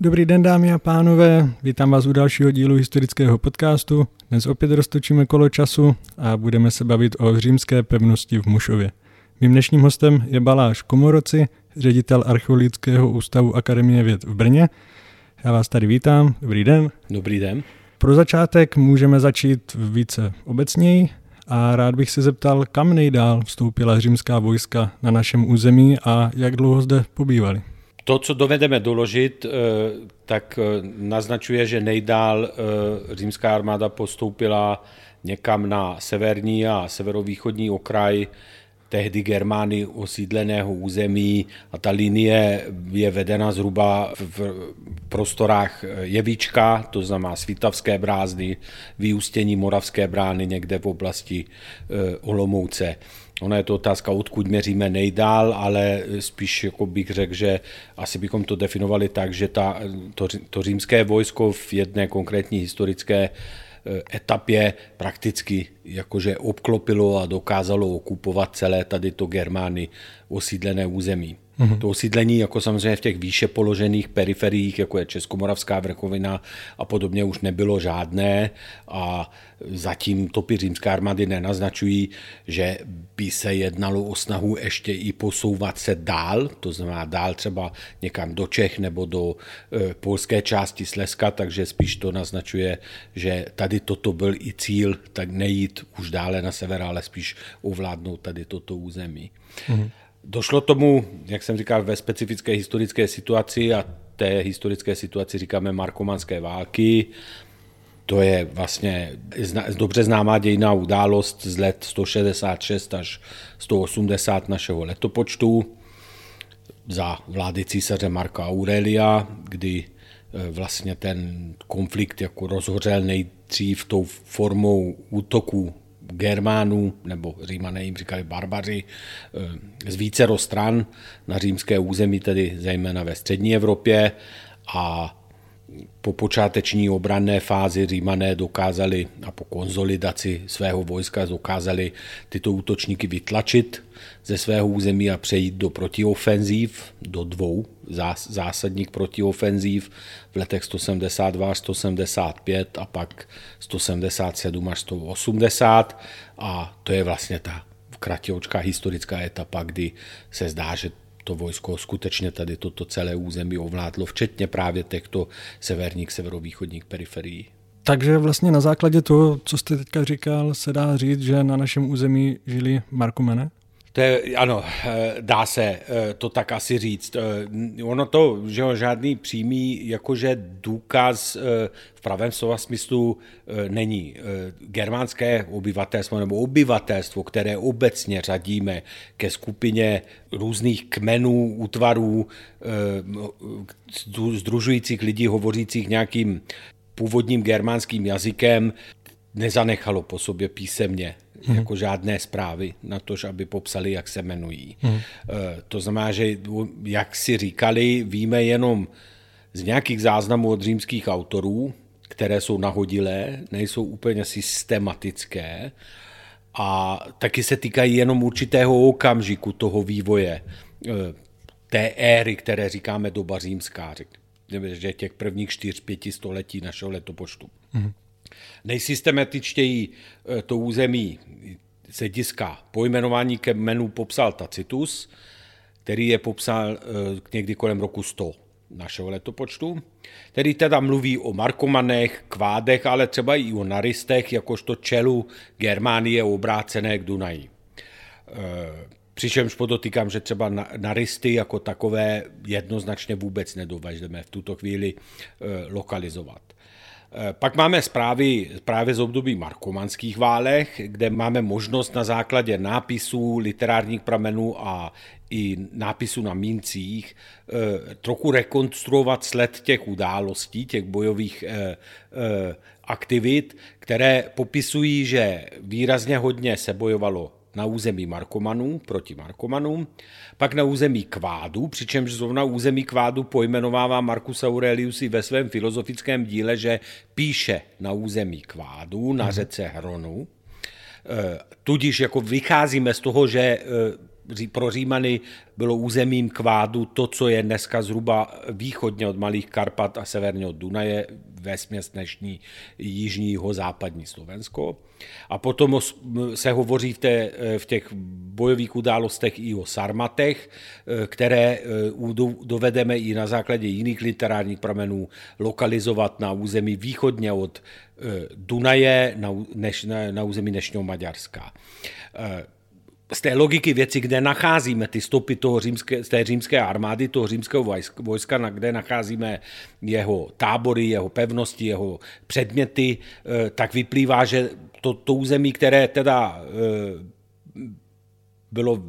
Dobrý den dámy a pánové, vítám vás u dalšího dílu historického podcastu. Dnes opět roztočíme kolo času a budeme se bavit o římské pevnosti v Mušově. Mým dnešním hostem je Baláš Komoroci, ředitel Archeologického ústavu Akademie věd v Brně. Já vás tady vítám, dobrý den. Dobrý den. Pro začátek můžeme začít více obecněji a rád bych se zeptal, kam nejdál vstoupila římská vojska na našem území a jak dlouho zde pobývali. To, co dovedeme doložit, eh, tak eh, naznačuje, že nejdál eh, římská armáda postoupila někam na severní a severovýchodní okraj tehdy Germány osídleného území a ta linie je vedena zhruba v prostorách Jevička, to znamená Svitavské brázdy, vyústění Moravské brány někde v oblasti Olomouce. Ona je to otázka, odkud měříme nejdál, ale spíš jako bych řekl, že asi bychom to definovali tak, že ta, to, to římské vojsko v jedné konkrétní historické eh, etapě prakticky jakože obklopilo a dokázalo okupovat celé tady to Germány osídlené území. Mm-hmm. To osídlení jako samozřejmě v těch výše položených periferiích, jako je Českomoravská vrchovina a podobně, už nebylo žádné a zatím topy římské armády nenaznačují, že by se jednalo o snahu ještě i posouvat se dál, to znamená dál třeba někam do Čech nebo do e, polské části Slezska, takže spíš to naznačuje, že tady toto byl i cíl, tak nejít už dále na sever, ale spíš ovládnout tady toto území. Mm-hmm. Došlo tomu, jak jsem říkal, ve specifické historické situaci a té historické situaci říkáme markomanské války. To je vlastně dobře známá dějná událost z let 166 až 180 našeho letopočtu za vlády císaře Marka Aurelia, kdy e, vlastně ten konflikt jako rozhořel nejdřív tou formou útoku Germánů, nebo Římané jim říkali barbaři, eh, z více stran na římské území, tedy zejména ve střední Evropě. A po počáteční obranné fázi Římané dokázali a po konzolidaci svého vojska dokázali tyto útočníky vytlačit ze svého území a přejít do protiofenzív, do dvou zásadních protiofenzív v letech 172 až 175 a pak 177 až 180 a to je vlastně ta kratěočká historická etapa, kdy se zdá, že to vojsko skutečně tady toto celé území ovládlo, včetně právě těchto severních, severovýchodních periferií. Takže vlastně na základě toho, co jste teďka říkal, se dá říct, že na našem území žili Markumene? To je, ano, eh, dá se eh, to tak asi říct. Eh, ono to, že jo, žádný přímý jakože důkaz v pravém slova smyslu není. Germánské obyvatelstvo nebo obyvatelstvo, které obecně řadíme ke skupině různých kmenů, útvarů, združujících lidí hovořících nějakým původním germánským jazykem, nezanechalo po sobě písemně hmm. jako žádné zprávy na to, aby popsali, jak se jmenují. Hmm. To znamená, že jak si říkali, víme jenom z nějakých záznamů od římských autorů, které jsou nahodilé, nejsou úplně systematické a taky se týkají jenom určitého okamžiku toho vývoje eh, té éry, které říkáme doba římská, že těch prvních čtyř, pěti století našeho letopočtu. Hmm. Nejsystematičtěji eh, to území z hlediska pojmenování kmenů popsal Tacitus, který je popsal eh, někdy kolem roku 100 našeho letopočtu, který teda mluví o Markomanech, Kvádech, ale třeba i o Naristech, jakožto čelu Germánie obrácené k Dunaji. Eh, přičemž podotýkám, že třeba Naristy jako takové jednoznačně vůbec nedovežeme v tuto chvíli lokalizovat. Eh, pak máme zprávy právě z období markomanských válech, kde máme možnost na základě nápisů, literárních pramenů a i nápisů na mincích eh, trochu rekonstruovat sled těch událostí, těch bojových eh, aktivit, které popisují, že výrazně hodně se bojovalo na území Markomanů proti Markomanům, pak na území Kvádu, přičemž zrovna území Kvádu pojmenovává Marcus Aurelius i ve svém filozofickém díle, že píše na území Kvádu, na mhm. řece Hronu. E, tudíž jako vycházíme z toho, že e, pro Římany bylo územím kvádu to, co je dneska zhruba východně od Malých Karpat a severně od Dunaje, ve směs dnešní jižního západní Slovensko. A potom se hovoří v, té, v těch bojových událostech i o sarmatech, které dovedeme i na základě jiných literárních pramenů lokalizovat na území východně od Dunaje na, na, na území dnešního Maďarska z té logiky věci, kde nacházíme ty stopy toho římské, z té římské armády, toho římského vojska, na kde nacházíme jeho tábory, jeho pevnosti, jeho předměty, eh, tak vyplývá, že to, to území, které teda eh, bylo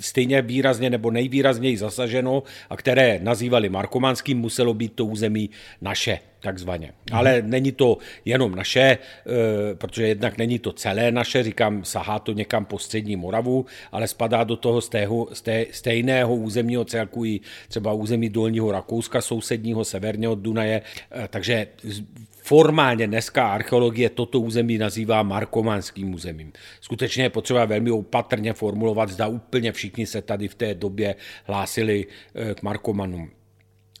stejně výrazně nebo nejvýrazněji zasaženo a které nazývali markomanským, muselo být to území naše takzvaně. Ale není to jenom naše, eh, protože jednak není to celé naše, říkám, sahá to někam po střední Moravu, ale spadá do toho stého, stejného územního celku i třeba území Dolního Rakouska, sousedního severního Dunaje, eh, takže formálně dneska archeologie toto území nazývá markomanským územím. Skutečně je potřeba velmi opatrně formulovat, zda úplně všichni se tady v té době hlásili eh, k markomanům.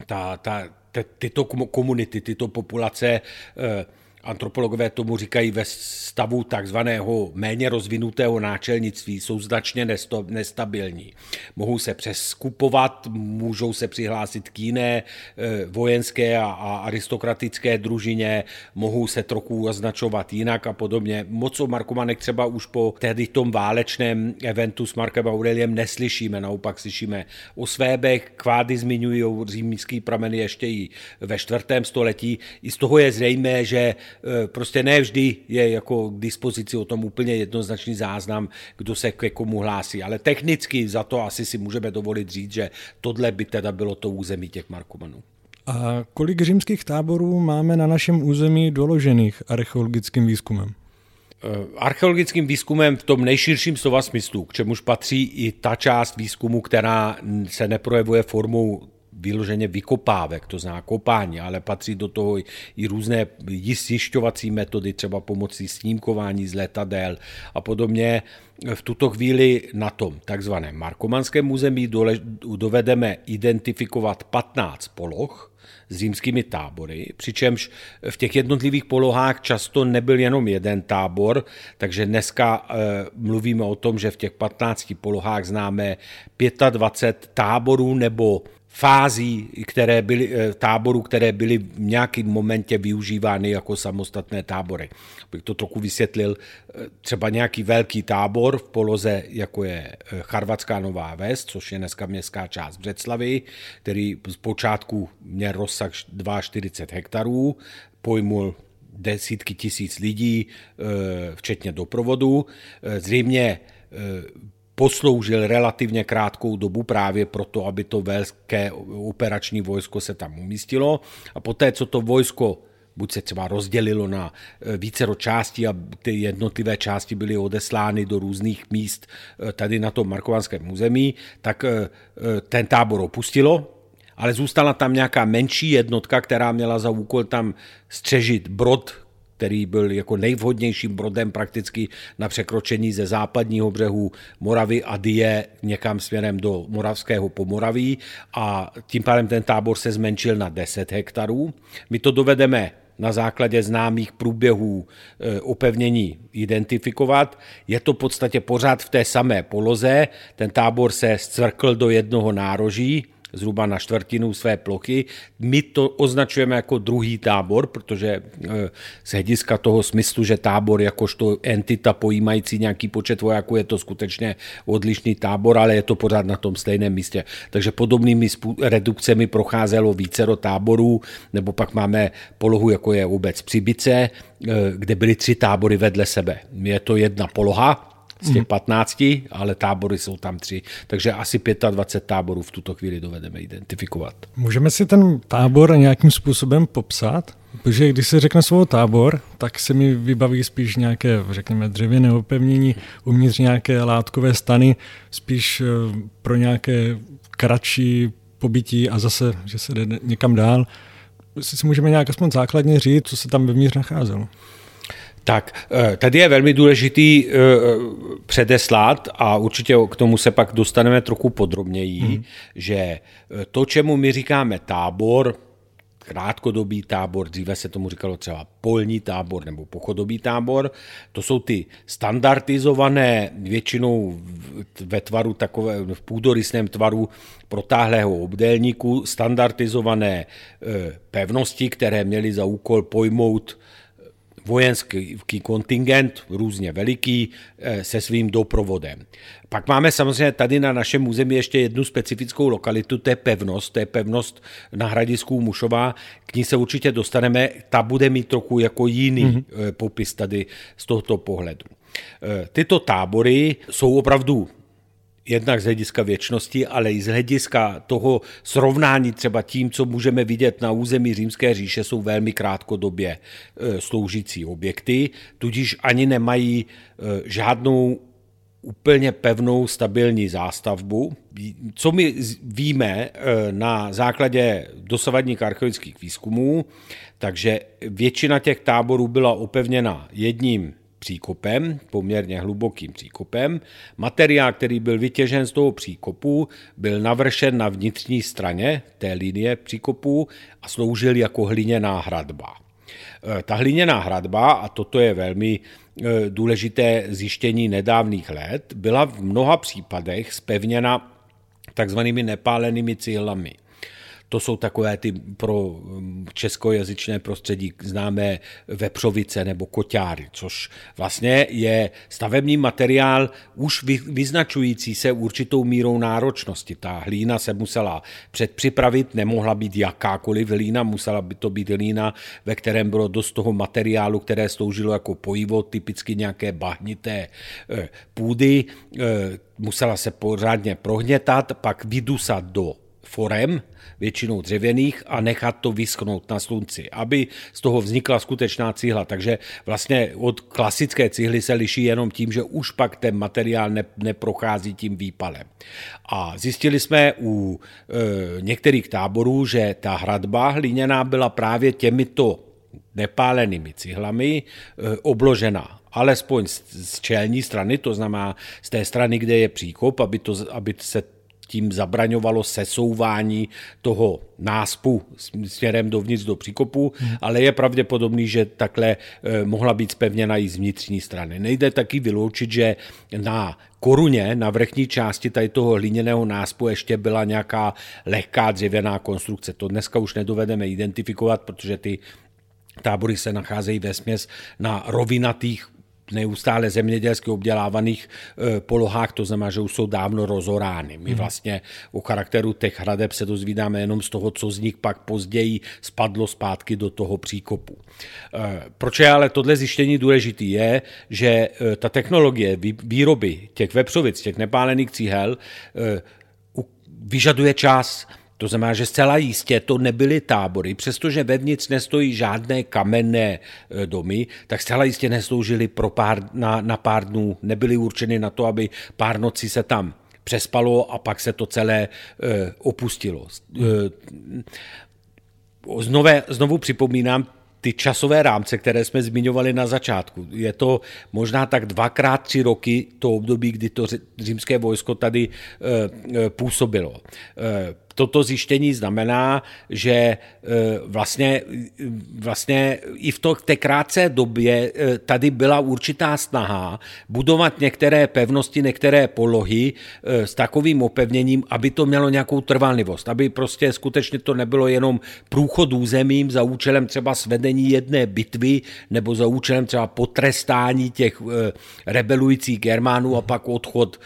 Ta, ta, tyto komunity, tyto populace eh, antropologové tomu říkají ve stavu takzvaného méně rozvinutého náčelnictví, jsou značně nestabilní. Mohou se přeskupovat, můžou se přihlásit k jiné eh, vojenské a aristokratické družině, mohou se trochu označovat jinak a podobně. Moc o Markomanek třeba už po tehdy tom válečném eventu s Markem Aureliem neslyšíme, naopak slyšíme o Svébech, kvády zmiňují římský prameny ještě i ve čtvrtém století. I z toho je zřejmé, že prostě ne vždy je jako k dispozici o tom úplně jednoznačný záznam, kdo se ke komu hlásí, ale technicky za to asi si můžeme dovolit říct, že tohle by teda bylo to území těch Markomanů. A kolik římských táborů máme na našem území doložených archeologickým výzkumem? Eh, archeologickým výzkumem v tom nejširším slova smyslu, k čemuž patří i ta část výzkumu, která se neprojevuje formou vyloženě vykopávek, to zná kopání, ale patří do toho i různé zjišťovací metody, třeba pomocí snímkování z letadel a podobně. V tuto chvíli na tom takzvaném Markomanském území dovedeme identifikovat 15 poloh, s římskými tábory, přičemž v těch jednotlivých polohách často nebyl jenom jeden tábor, takže dneska e, mluvíme o tom, že v těch 15 polohách známe 25 táborů nebo fází které byly, eh, táborů, které byly v nějakém momentě využívány jako samostatné tábory. Bych to trochu vysvětlil, eh, třeba nějaký velký tábor v poloze, jako je eh, Charvatská Nová Ves, což je dneska městská část Břeclavy, který z počátku měl rozsah 42 hektarů, pojmul desítky tisíc lidí, včetně doprovodu. Zřejmě posloužil relativně krátkou dobu právě proto, aby to velké operační vojsko se tam umístilo. A poté, co to vojsko buď se třeba rozdělilo na e, více částí a ty jednotlivé části byly odeslány do různých míst e, tady na tom markovanském území, tak e, ten tábor opustilo, ale zůstala tam nějaká menší jednotka, která měla za úkol tam střežit brod, který byl jako nejvhodnějším brodem prakticky na překročení ze západního břehu Moravy a Die někam směrem do Moravského Pomoraví a tím pádem ten tábor se zmenšil na 10 hektarů. My to dovedeme na základě známých průběhů e, opevnění identifikovat. Je to v podstatě pořád v té samé poloze. Ten tábor se zcvrkl do jednoho nároží, zhruba na čtvrtinu své plochy. My to označujeme jako druhý tábor, protože eh, z hlediska toho smyslu, že tábor jakožto entita pojímající nějaký počet vojáků je to skutečně odlišný tábor, ale je to pořád na tom stejném místě. Takže podobnými redukcemi procházelo vícero táborů, nebo pak máme polohu, jako je obec Přibice, eh, kde byly tři tábory vedle sebe. Je to jedna poloha, z těch 15, ale tábory jsou tam tři, takže asi 25 táborů v tuto chvíli dovedeme identifikovat. Můžeme si ten tábor nějakým způsobem popsat? Protože když se řekne slovo tábor, tak se mi vybaví spíš nějaké, řekněme, dřevěné opevnění, uvnitř nějaké látkové stany, spíš eh, pro nějaké kratší pobytí a zase, že se jde někam dál. Si můžeme nějak aspoň základně říct, co se tam vevnitř nacházelo. Tak, eh, tady je velmi důležitý eh, předeslat a určitě k tomu se pak dostaneme trochu podrobněji, hmm. že to, čemu my říkáme tábor, krátkodobý tábor, dříve se tomu říkalo třeba polní tábor nebo pochodový tábor. To jsou ty standardizované, většinou ve tvaru takové, v půdorysném tvaru protáhlého obdélníku, standardizované pevnosti, které měly za úkol pojmout vojenský kontingent, různě veliký, eh, se svým doprovodem. Pak máme samozřejmě tady na našem území ještě jednu specifickou lokalitu, to je pevnost, to je pevnost na hradisku Mušová, k ní se určitě dostaneme, ta bude mít trochu jako jiný mm-hmm. popis tady z tohoto pohledu. Eh, tyto tábory jsou opravdu jednak z hlediska věčnosti, ale i z hlediska toho srovnání třeba tím, co můžeme vidět na území Římské říše, jsou velmi krátkodobě e, sloužící objekty, tudíž ani nemají e, žádnou úplně pevnou stabilní zástavbu. Co my víme e, na základě dosavadních archeologických výzkumů, takže většina těch táborů byla opevněna jedním příkopem, poměrně hlubokým příkopem. Materiál, který byl vytěžen z toho příkopu, byl navršen na vnitřní straně té linie příkopu a sloužil jako hliněná hradba. E, ta hliněná hradba, a toto je velmi e, důležité zjištění nedávných let, byla v mnoha případech spevněna takzvanými nepálenými cihlami. To jsou takové ty pro mm, českojazyčné prostředí známé vepřovice nebo koťáry, což vlastně je stavební materiál už vyznačující se určitou mírou náročnosti. Ta hlína se musela předpřipravit, nemohla být jakákoliv hlína, musela by to být hlína, ve kterém bylo dost toho materiálu, které sloužilo jako pojivo, typicky nějaké bahnité eh, půdy, eh, musela se pořádně prohnětat, pak vydusat do forem, většinou dřevěných, a nechat to vyschnout na slunci, aby z toho vznikla skutečná cihla. Takže vlastně od klasické cihly se liší jenom tím, že už pak ten materiál ne, neprochází tím výpalem. A zjistili jsme u e, některých táborů, že ta hradba hliněná byla právě těmito nepálenými cihlami e, obložená alespoň z čelní strany, to znamená z té strany, kde je příkop, aby, to, aby se tím zabraňovalo sesouvání toho náspu směrem dovnitř do příkopu, hmm. ale je pravděpodobný, že takhle eh, mohla být spevněna i z vnitřní strany. Nejde taky vyloučit, že na koruně, na vrchní části tady toho hliněného náspu ještě byla nějaká lehká dřevěná konstrukce. To dneska už nedovedeme identifikovat, protože ty tábory se nacházejí ve směs na rovinatých neustále zemědělsky obdělávaných e, polohách, to znamená, že už jsou dávno rozorány. My hmm. vlastně o charakteru těch hradeb se dozvídáme jenom z toho, co z nich pak později spadlo zpátky do toho příkopu. E, proč je ale tohle zjištění důležité je, že e, ta technologie výroby těch vepřovic, těch nepálených cíhel, vyžaduje čas. To znamená, že zcela jistě to nebyly tábory, přestože vevnitř nestojí žádné kamenné e, domy, tak zcela jistě nesloužily pro pár, na, na pár dnů, nebyly určeny na to, aby pár nocí se tam přespalo a pak se to celé e, opustilo. E, znové, znovu připomínám, ty časové rámce, které jsme zmiňovali na začátku. Je to možná tak dvakrát tři roky to období, kdy to římské vojsko tady působilo toto zjištění znamená, že e, vlastně, vlastně i v té krátké době e, tady byla určitá snaha budovat některé pevnosti, některé polohy e, s takovým opevněním, aby to mělo nějakou trvanlivost, aby prostě skutečně to nebylo jenom průchod územím za účelem třeba svedení jedné bitvy nebo za účelem třeba potrestání těch rebelujících Germánů a pak odchod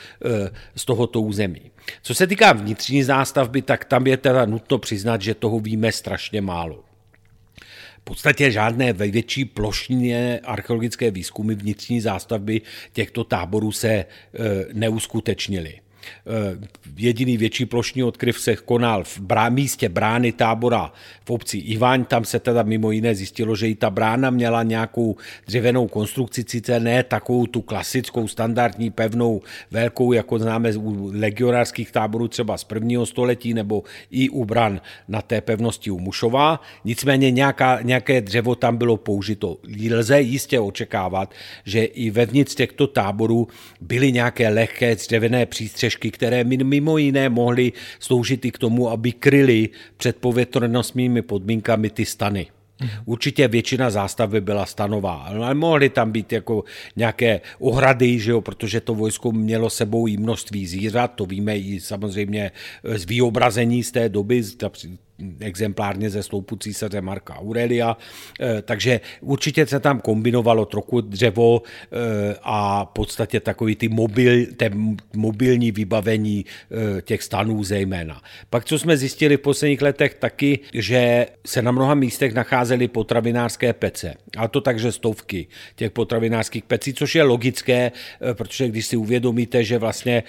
z tohoto území. Co se týká vnitřní zástavby, tak tam je teda nutno přiznat, že toho víme strašně málo. V podstatě žádné větší plošně archeologické výzkumy vnitřní zástavby těchto táborů se e, neuskutečnily. Jediný větší plošní odkryv se konal v brá, místě brány tábora v obci Ivaň. Tam se teda mimo jiné zjistilo, že i ta brána měla nějakou dřevěnou konstrukci, sice ne takovou tu klasickou, standardní, pevnou, velkou, jako známe u legionářských táborů třeba z prvního století nebo i u bran na té pevnosti u Mušova. Nicméně nějaká, nějaké dřevo tam bylo použito. Lze jistě očekávat, že i vevnitř těchto táborů byly nějaké lehké dřevěné přístřežky, které mimo jiné mohly sloužit i k tomu, aby kryly před povětrnostními podmínkami ty stany. Určitě většina zástavby byla stanová, ale mohly tam být jako nějaké ohrady, že jo, protože to vojsko mělo sebou i množství zvířat, to víme i samozřejmě z vyobrazení z té doby, exemplárně ze sloupu císaře Marka Aurelia, eh, takže určitě se tam kombinovalo trochu dřevo eh, a v podstatě takový ty mobil, ten mobilní vybavení eh, těch stanů zejména. Pak, co jsme zjistili v posledních letech taky, že se na mnoha místech nacházely potravinářské pece. A to takže stovky těch potravinářských pecí, což je logické, protože když si uvědomíte, že vlastně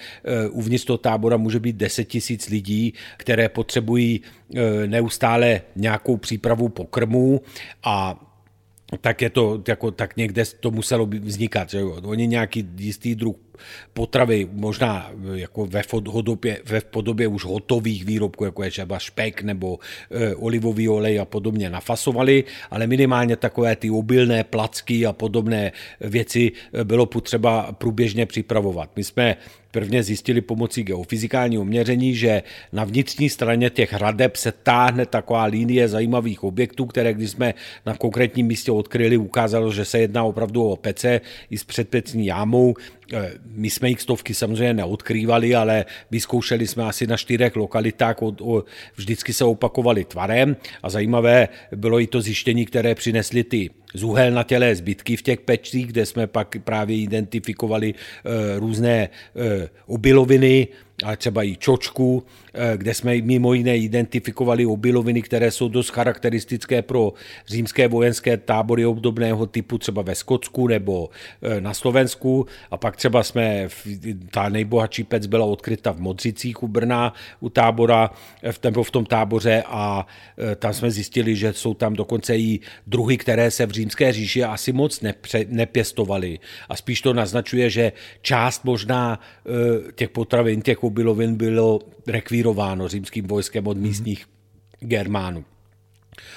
uvnitř toho tábora může být 10 tisíc lidí, které potřebují neustále nějakou přípravu pokrmů a tak je to, jako, tak někde to muselo vznikat. Že jo? Oni nějaký jistý druh potravy, možná jako ve, podobě, ve podobě už hotových výrobků, jako je třeba špek nebo e, olivový olej a podobně nafasovali, ale minimálně takové ty obilné placky a podobné věci e, bylo potřeba průběžně připravovat. My jsme prvně zjistili pomocí geofyzikálního měření, že na vnitřní straně těch hradeb se táhne taková linie zajímavých objektů, které když jsme na konkrétním místě odkryli, ukázalo, že se jedná opravdu o pece i s předpecní jámou, Eh, my jsme jich stovky samozřejmě neodkrývali, ale vyzkoušeli jsme asi na čtyřech lokalitách, od, o, vždycky se opakovali tvarem. A zajímavé bylo i to zjištění, které přinesly ty zuhelnatělé zbytky v těch pečích, kde jsme pak právě identifikovali e, různé e, obiloviny, ale třeba i čočku, eh, kde jsme mimo jiné identifikovali obiloviny, které jsou dost charakteristické pro římské vojenské tábory obdobného typu třeba ve Skotsku nebo eh, na Slovensku. A pak třeba jsme, ta nejbohatší pec byla odkryta v Modřicích u Brna, u tábora, v, nebo v tom táboře a eh, tam jsme zjistili, že jsou tam dokonce i druhy, které se v římské říši asi moc nepře, nepěstovaly. A spíš to naznačuje, že část možná těch potravin, těch obilovin bylo rekvírováno římským vojskem od místních Germánů.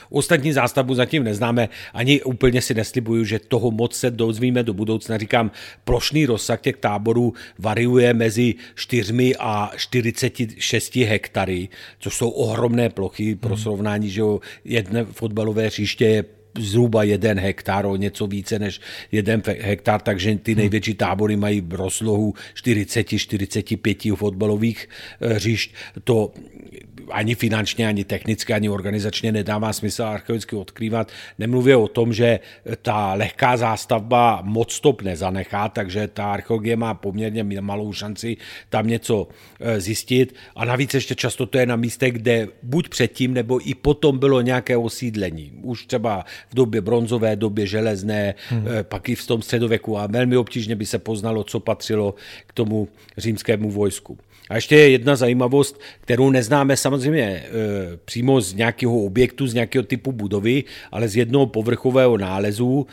Ostatní zástavbu zatím neznáme, ani úplně si neslibuju, že toho moc se dozvíme do budoucna. Říkám, plošný rozsah těch táborů variuje mezi 4 a 46 hektary, což jsou ohromné plochy pro hmm. srovnání, že jedné fotbalové hřiště je zhruba jeden hektar, o něco více než jeden hektar, takže ty hmm. největší tábory mají rozlohu 40-45 fotbalových eh, hřišť. To ani finančně, ani technicky, ani organizačně nedává smysl archeologicky odkrývat. Nemluvě o tom, že ta lehká zástavba moc stop nezanechá, takže ta archeologie má poměrně malou šanci tam něco eh, zjistit. A navíc ještě často to je na místech, kde buď předtím, nebo i potom bylo nějaké osídlení. Už třeba v době bronzové, době železné, hmm. pak i v tom středověku a velmi obtížně by se poznalo, co patřilo k tomu římskému vojsku. A ještě je jedna zajímavost, kterou neznáme samozřejmě e, přímo z nějakého objektu, z nějakého typu budovy, ale z jednoho povrchového nálezu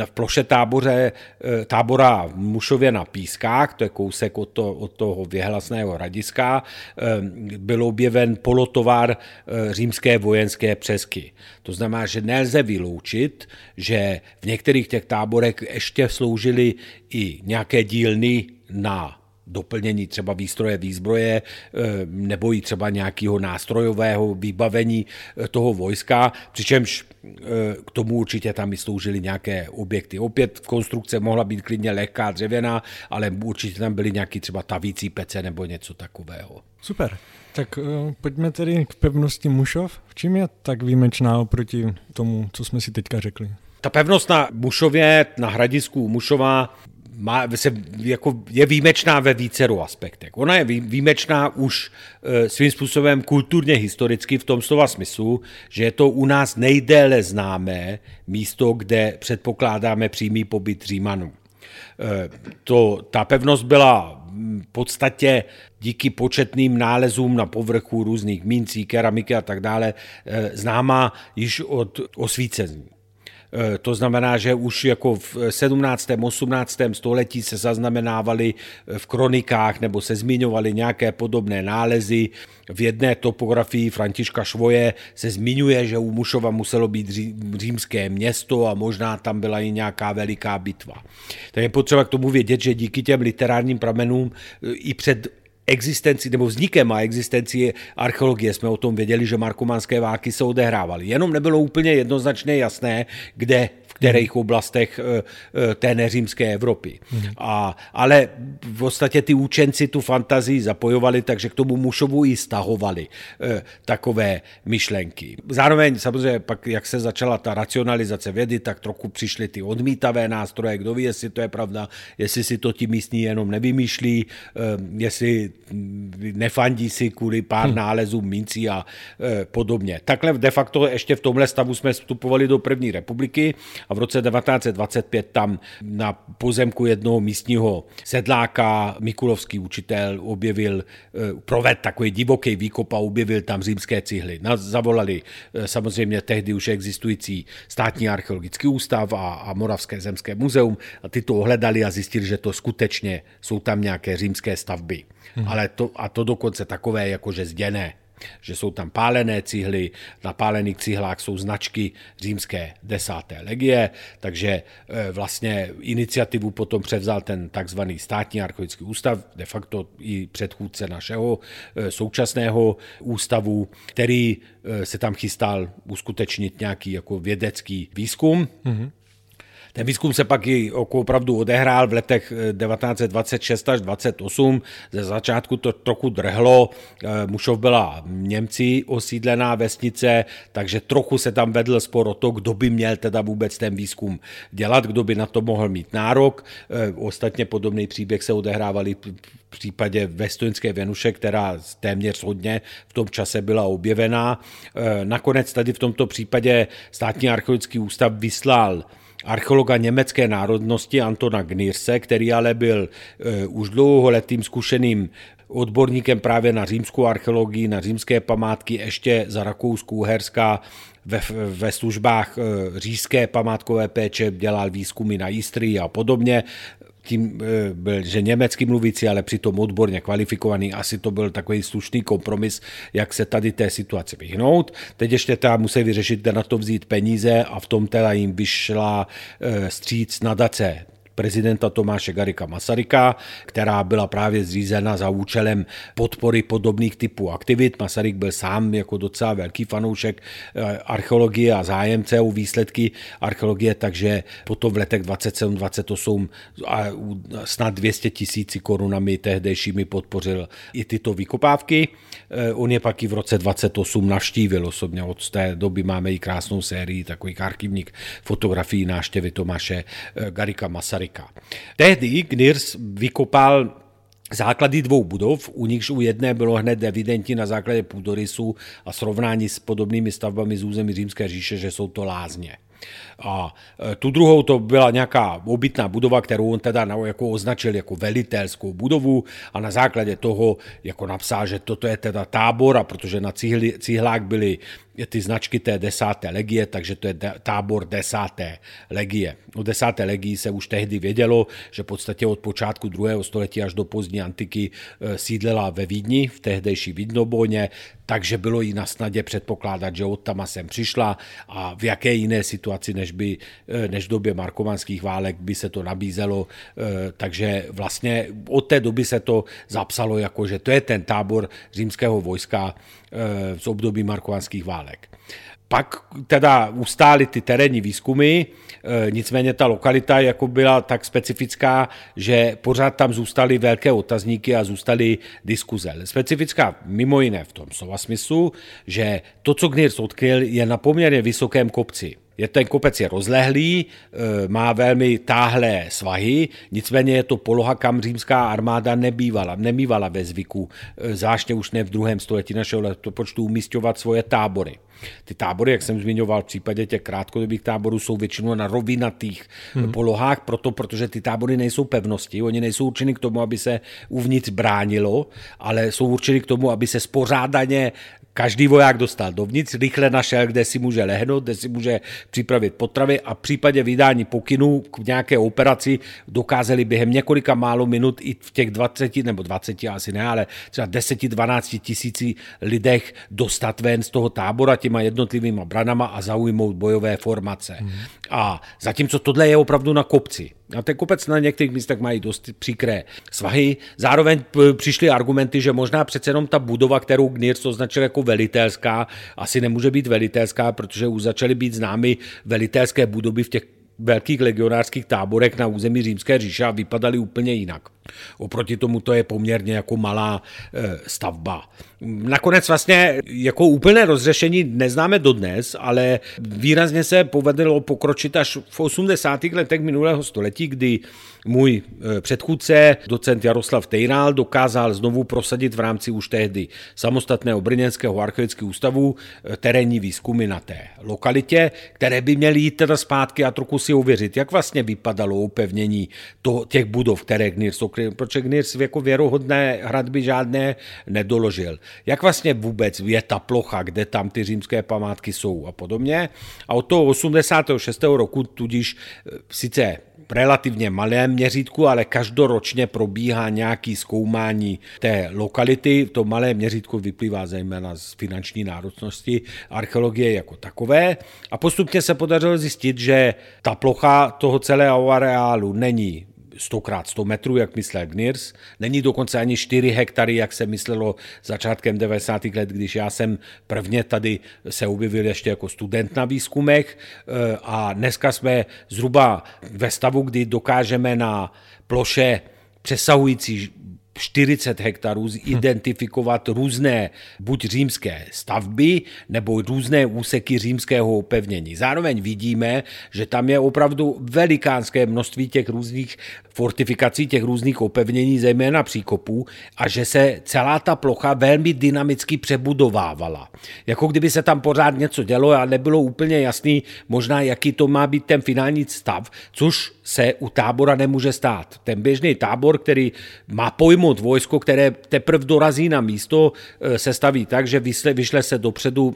e, v ploše táboře, e, tábora v Mušově na Pískách, to je kousek od, to, od toho věhlasného hradiska, byl objeven polotovar římské vojenské přesky. To znamená, že nelze vyloučit, že v některých těch táborech ještě sloužily i nějaké dílny na doplnění třeba výstroje, výzbroje eh, nebo i třeba nějakého nástrojového vybavení eh, toho vojska, přičemž eh, k tomu určitě tam i sloužily nějaké objekty. Opět konstrukce mohla být klidně lehká, dřevěná, ale určitě tam byly nějaký třeba tavící pece nebo něco takového. Super. Tak pojďme tedy k pevnosti Mušov. V čím je tak výjimečná oproti tomu, co jsme si teďka řekli? Ta pevnost na Mušově, na hradisku Mušova, má, se, jako je výjimečná ve víceru aspektech. Ona je výjimečná už e, svým způsobem kulturně historicky v tom slova smyslu, že je to u nás nejdéle známé místo, kde předpokládáme přímý pobyt Římanů. To, ta pevnost byla v podstatě díky početným nálezům na povrchu různých mincí, keramiky a tak dále známá již od osvícení. Eh, to znamená, že už jako v 17. 18. století se zaznamenávaly eh, v kronikách nebo se zmiňovaly nějaké podobné nálezy. V jedné topografii Františka Švoje se zmiňuje, že u Mušova muselo být římské město a možná tam byla i nějaká veliká bitva. Tak je potřeba k tomu vědět, že díky těm literárním pramenům eh, i před existenci nebo vznikem a existenci archeologie jsme o tom věděli, že markománské války se odehrávaly. Jenom nebylo úplně jednoznačně jasné, kde kterých oblastech eh, eh, té neřímské Evropy. A, ale v podstatě ty učenci tu fantazii zapojovali, takže k tomu Mušovu i stahovali eh, takové myšlenky. Zároveň samozřejmě pak, jak se začala ta racionalizace vědy, tak trochu přišly ty odmítavé nástroje, kdo ví, jestli to je pravda, jestli si to ti místní jenom nevymýšlí, jestli nefandí si kvůli pár hmm. nálezů mincí a podobně. Takhle de facto ještě v tomhle stavu jsme vstupovali do první republiky a v roce 1925 tam na pozemku jednoho místního sedláka Mikulovský učitel objevil, eh, proved takový divoký výkop a objevil tam římské cihly. Zavolali eh, samozřejmě tehdy už existující státní archeologický ústav a, a Moravské zemské muzeum a ty to ohledali a zjistili, že to skutečně jsou tam nějaké římské stavby. Hmm. Ale to, a to dokonce takové jakože zděné že jsou tam pálené cihly, na pálených cihlách jsou značky římské desáté legie, takže e, vlastně iniciativu potom převzal ten takzvaný státní archeologický ústav, de facto i předchůdce našeho e, současného ústavu, který e, se tam chystal uskutečnit nějaký jako vědecký výzkum. Mm-hmm. Ten výzkum se pak i opravdu odehrál v letech 1926 eh, až 28. Ze začátku to trochu drhlo. Eh, Mušov byla Němci osídlená vesnice, takže trochu se tam vedl spor o to, kdo by měl teda vůbec ten výzkum dělat, kdo by na to mohl mít nárok. Eh, ostatně podobný příběh se odehrávali v případě Vestonské Venuše, která téměř hodně v tom čase byla objevená. Nakonec tady v tomto případě státní archeologický ústav vyslal archeologa německé národnosti Antona Gnirse, který ale byl e, už dlouholetým zkušeným odborníkem právě na římskou archeologii, na římské památky, ještě za Rakouskou Herská ve, ve službách e, říšské památkové péče dělal výzkumy na Istrii a podobně tím eh, byl, že německy mluvící, ale přitom odborně kvalifikovaný, asi to byl takový slušný kompromis, jak se tady té situaci vyhnout. Teď ještě teda musí vyřešit, kde na to vzít peníze a v tom teda jim vyšla eh, stříc nadace prezidenta Tomáše Garika Masaryka, která byla právě zřízena za účelem podpory podobných typů aktivit. Masaryk byl sám jako docela velký fanoušek eh, archeologie a zájemce o výsledky archeologie, takže potom v letech 27-28 a snad 200 tisíci korunami tehdejšími podpořil i tyto vykopávky. Eh, on je pak i v roce 28 navštívil osobně. Od té doby máme i krásnou sérii takových archivních fotografií náštěvy Tomáše eh, Garika Masaryka Amerika. Tehdy Gnirs vykopal základy dvou budov, u nichž u jedné bylo hned evidentní na základě půdorysu a srovnání s podobnými stavbami z území Římské říše, že jsou to lázně. A e, tu druhou to byla nějaká obytná budova, kterou on teda jako označil jako velitelskou budovu a na základě toho jako napsal, že toto je teda tábor a protože na cihli, byly ty značky té desáté legie, takže to je tábor desáté legie. O desáté legii se už tehdy vědělo, že v podstatě od počátku druhého století až do pozdní antiky e, sídlela ve Vídni, v tehdejší Vidnobóně, takže bylo jí na snadě předpokládat, že od tam sem přišla a v jaké jiné situaci než, by, e, než v době markovanských válek by se to nabízelo. E, takže vlastně od té doby se to zapsalo jako, že to je ten tábor římského vojska z období markovanských válek. Pak teda ustály ty terénní výzkumy, e, nicméně ta lokalita jako byla tak specifická, že pořád tam zůstaly velké otazníky a zůstaly diskuze. Specifická mimo jiné v tom slova smyslu, že to, co Gnirs odkryl, je na poměrně vysokém kopci. Je ten kopec je rozlehlý, e, má velmi táhlé svahy, nicméně je to poloha, kam římská armáda nebývala, nemývala ve zvyku, e, zvláště už ne v druhém století našeho letopočtu, umístěvat svoje tábory. Ty tábory, jak jsem zmiňoval, v případě těch krátkodobých táborů jsou většinou na rovinatých hmm. polohách, proto, protože ty tábory nejsou pevnosti, oni nejsou určeny k tomu, aby se uvnitř bránilo, ale jsou určeny k tomu, aby se spořádaně Každý voják dostal dovnitř, rychle našel, kde si může lehnout, kde si může připravit potravy a v případě vydání pokynů k nějaké operaci dokázali během několika málo minut i v těch 20 nebo 20 asi ne, ale třeba 10-12 tisíci lidech dostat ven z toho tábora těma jednotlivými branama a zaujmout bojové formace. Mm. A zatímco tohle je opravdu na kopci. A ten kopec na některých místech mají dost příkré svahy. Zároveň přišly argumenty, že možná přece jenom ta budova, kterou Gnirc označil jako velitelská, asi nemůže být velitelská, protože už začaly být známy velitelské budovy v těch velkých legionářských táborech na území Římské říše a vypadaly úplně jinak. Oproti tomu to je poměrně jako malá e, stavba. Nakonec vlastně jako úplné rozřešení neznáme dodnes, ale výrazně se povedlo pokročit až v 80. letech minulého století, kdy můj e, předchůdce, docent Jaroslav Tejnál, dokázal znovu prosadit v rámci už tehdy samostatného Brněnského archeologického ústavu e, terénní výzkumy na té lokalitě, které by měly jít teda zpátky a trochu si uvěřit, jak vlastně vypadalo upevnění to, těch budov, které Gnirs protože Gnirs jako věrohodné hradby žádné nedoložil. Jak vlastně vůbec je ta plocha, kde tam ty římské památky jsou a podobně. A od toho 86. roku tudíž e, sice relativně malém měřítku, ale každoročně probíhá nějaký zkoumání té lokality. To malé měřítko vyplývá zejména z finanční náročnosti archeologie jako takové. A postupně se podařilo zjistit, že ta plocha toho celého areálu není 100 krát 100 metrů, jak myslel Gnirs. Není dokonce ani 4 hektary, jak se myslelo začátkem 90. let, když já jsem prvně tady se objevil ještě jako student na výzkumech eh, a dneska jsme zhruba ve stavu, kdy dokážeme na ploše přesahující 40 hektarů identifikovat různé buď římské stavby nebo různé úseky římského opevnění. Zároveň vidíme, že tam je opravdu velikánské množství těch různých fortifikací, těch různých opevnění, zejména příkopů, a že se celá ta plocha velmi dynamicky přebudovávala. Jako kdyby se tam pořád něco dělo a nebylo úplně jasný možná, jaký to má být ten finální stav, což se u tábora nemůže stát. Ten běžný tábor, který má pojmout vojsko, které teprve dorazí na místo, eh, se staví tak, že vyšle, vyšle se dopředu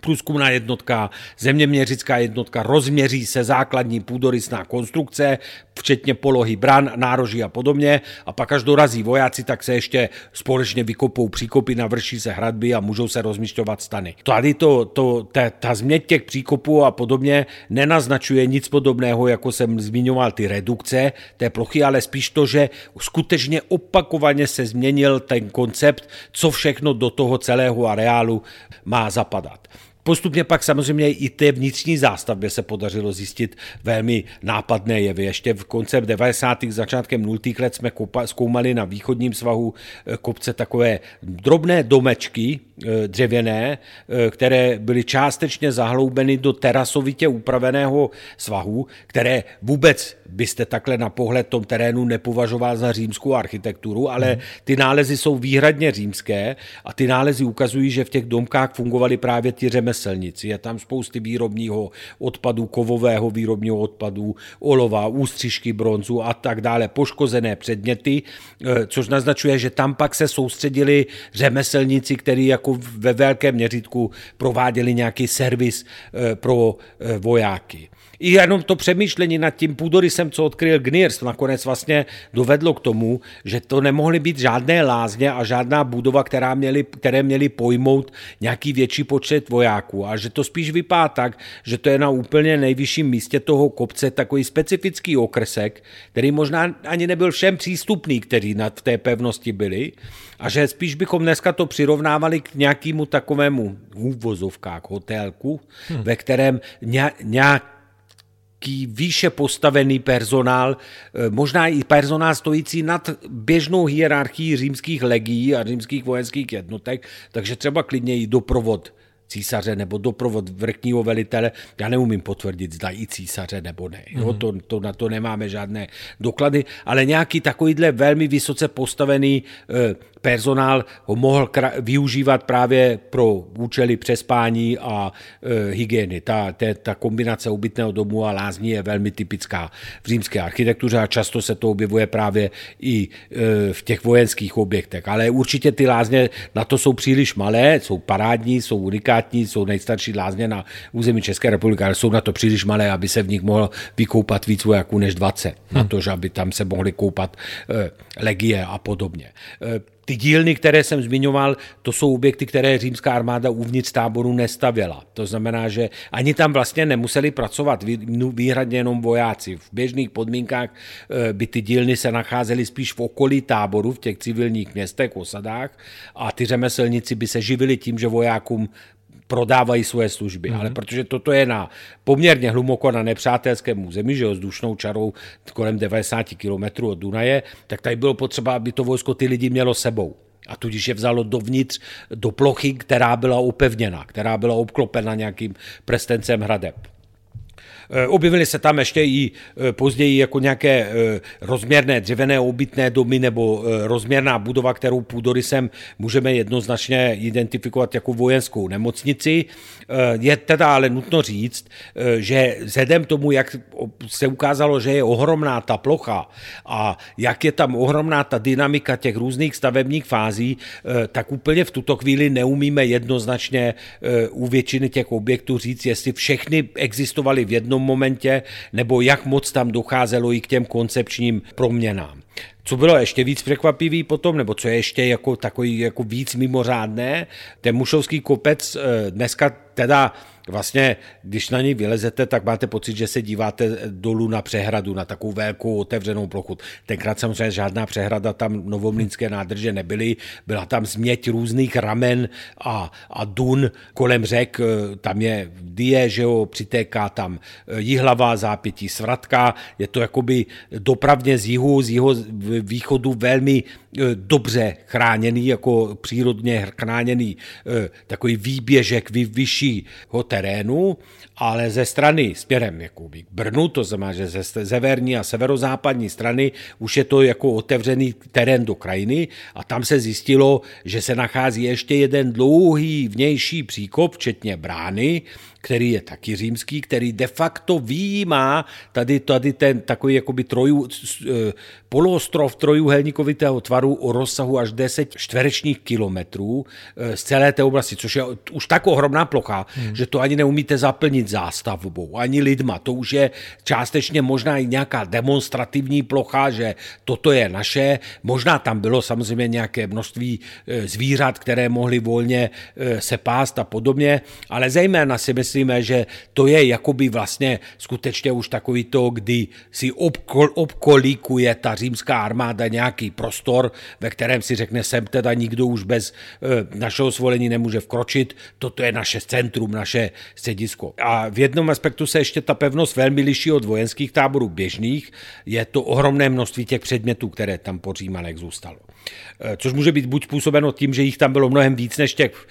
průzkumná jednotka, zeměměřická jednotka, rozměří se základní půdorysná konstrukce, včetně polohy bran, nároží a podobně. A pak až dorazí vojáci, tak se ještě společně vykopou příkopy, navrší se hradby a můžou se rozmišťovat stany. Tady to, to, ta, ta změť těch příkopů a podobně nenaznačuje nic podobného, jako jsem zmiňoval ty redukce té plochy, ale spíš to, že skutečně opakovaně se změnil ten koncept, co všechno do toho celého areálu má zapadat. Postupně pak samozřejmě i té vnitřní zástavbě se podařilo zjistit velmi nápadné jevy. Ještě v konce 90. začátkem 0. let jsme zkoumali na východním svahu eh, kopce takové drobné domečky, Eh, dřevěné, eh, které byly částečně zahloubeny do terasovitě upraveného svahu, které vůbec byste takhle na pohled tom terénu nepovažoval za římskou architekturu, ale mhm. ty nálezy jsou výhradně římské a ty nálezy ukazují, že v těch domkách fungovali právě ti řemeslníci. Je tam spousty výrobního odpadu, kovového výrobního odpadu, olova, ústřižky bronzu a tak dále, poškozené předměty, eh, což naznačuje, že tam pak se soustředili řemeslníci, jako jako ve velkém měřítku prováděli nějaký servis eh, pro eh, vojáky. I jenom to přemýšlení nad tím půdorysem, co odkryl Gnirs, nakonec vlastně dovedlo k tomu, že to nemohly být žádné lázně a žádná budova, která měly, které měly pojmout nějaký větší počet vojáků. A že to spíš vypadá tak, že to je na úplně nejvyšším místě toho kopce takový specifický okresek, který možná ani nebyl všem přístupný, který v té pevnosti byli. A že spíš bychom dneska to přirovnávali k nějakému takovému úvozovkách hotelku, hmm. ve kterém nějak výše postavený personál, eh, možná i personál stojící nad běžnou hierarchií římských legií a římských vojenských jednotek, takže třeba klidně i doprovod císaře nebo doprovod vrchního velitele. Já neumím potvrdit, zda i císaře nebo ne. Jo, to, to, na to nemáme žádné doklady, ale nějaký takovýhle velmi vysoce postavený eh, personál ho mohl využívat právě pro účely přespání a e, hygieny. Ta, ta, ta kombinace ubytného domu a lázní je velmi typická v římské architektuře a často se to objevuje právě i e, v těch vojenských objektech. Ale určitě ty lázně na to jsou příliš malé, jsou parádní, jsou unikátní, jsou nejstarší lázně na území České republiky, ale jsou na to příliš malé, aby se v nich mohlo vykoupat víc vojáků než 20. Hmm. Na to, že aby tam se mohly koupat e, legie a podobně. E, ty dílny, které jsem zmiňoval, to jsou objekty, které římská armáda uvnitř táboru nestavěla. To znamená, že ani tam vlastně nemuseli pracovat výhradně jenom vojáci. V běžných podmínkách eh, by ty dílny se nacházely spíš v okolí táboru, v těch civilních městech, osadách a ty řemeslníci by se živili tím, že vojákům prodávají svoje služby. Mm-hmm. Ale protože toto je na poměrně hluboko na nepřátelském území, že jo, s dušnou čarou kolem 90 km od Dunaje, tak tady bylo potřeba, aby to vojsko ty lidi mělo sebou. A tudíž je vzalo dovnitř do plochy, která byla upevněna, která byla obklopena nějakým prestencem hradeb. Eh, objevily se tam ještě i eh, později jako nějaké eh, rozměrné dřevěné obytné domy nebo rozměrná budova, kterou půdorysem můžeme jednoznačně identifikovat jako vojenskou nemocnici. Je teda ale nutno říct, že vzhledem tomu, jak se ukázalo, že je ohromná ta plocha a jak je tam ohromná ta dynamika těch různých stavebních fází, tak úplně v tuto chvíli neumíme jednoznačně u většiny těch objektů říct, jestli všechny existovaly v jednom jednom momentě, nebo jak moc tam docházelo i k těm koncepčním proměnám. Co bylo ještě víc překvapivý potom, nebo co je ještě jako takový jako víc mimořádné, ten Mušovský kopec eh, dneska teda vlastně, když na něj vylezete, tak máte pocit, že se díváte dolů na přehradu, na takovou velkou otevřenou plochu. Tenkrát samozřejmě žádná přehrada tam novomlínské nádrže nebyly, byla tam změť různých ramen a, a dun kolem řek, tam je Die, že jo, přitéká tam Jihlavá zápětí Svratka, je to jakoby dopravně z jihu, z jihu východu velmi e, dobře chráněný, jako přírodně chráněný e, takový výběžek vyššího terénu, ale ze strany směrem jako k Brnu, to znamená, že ze severní a severozápadní strany už je to jako otevřený terén do krajiny a tam se zjistilo, že se nachází ještě jeden dlouhý vnější příkop, včetně brány, který je taky římský, který de facto výjímá tady, tady ten takový jakoby troju, eh, poloostrov trojuhelníkovitého tvaru o rozsahu až 10 čtverečních kilometrů eh, z celé té oblasti, což je už tak ohromná plocha, hmm. že to ani neumíte zaplnit zástavbou, ani lidma. To už je částečně možná i nějaká demonstrativní plocha, že toto je naše. Možná tam bylo samozřejmě nějaké množství eh, zvířat, které mohly volně se pást a podobně, ale zejména si myslím, myslíme, že to je jakoby vlastně skutečně už takový to, kdy si obkol, obkolíkuje ta římská armáda nějaký prostor, ve kterém si řekne, sem teda nikdo už bez e, našeho svolení nemůže vkročit, toto je naše centrum, naše středisko. A v jednom aspektu se ještě ta pevnost velmi liší od vojenských táborů běžných, je to ohromné množství těch předmětů, které tam po Římanech zůstalo. E, což může být buď způsobeno tím, že jich tam bylo mnohem víc než těch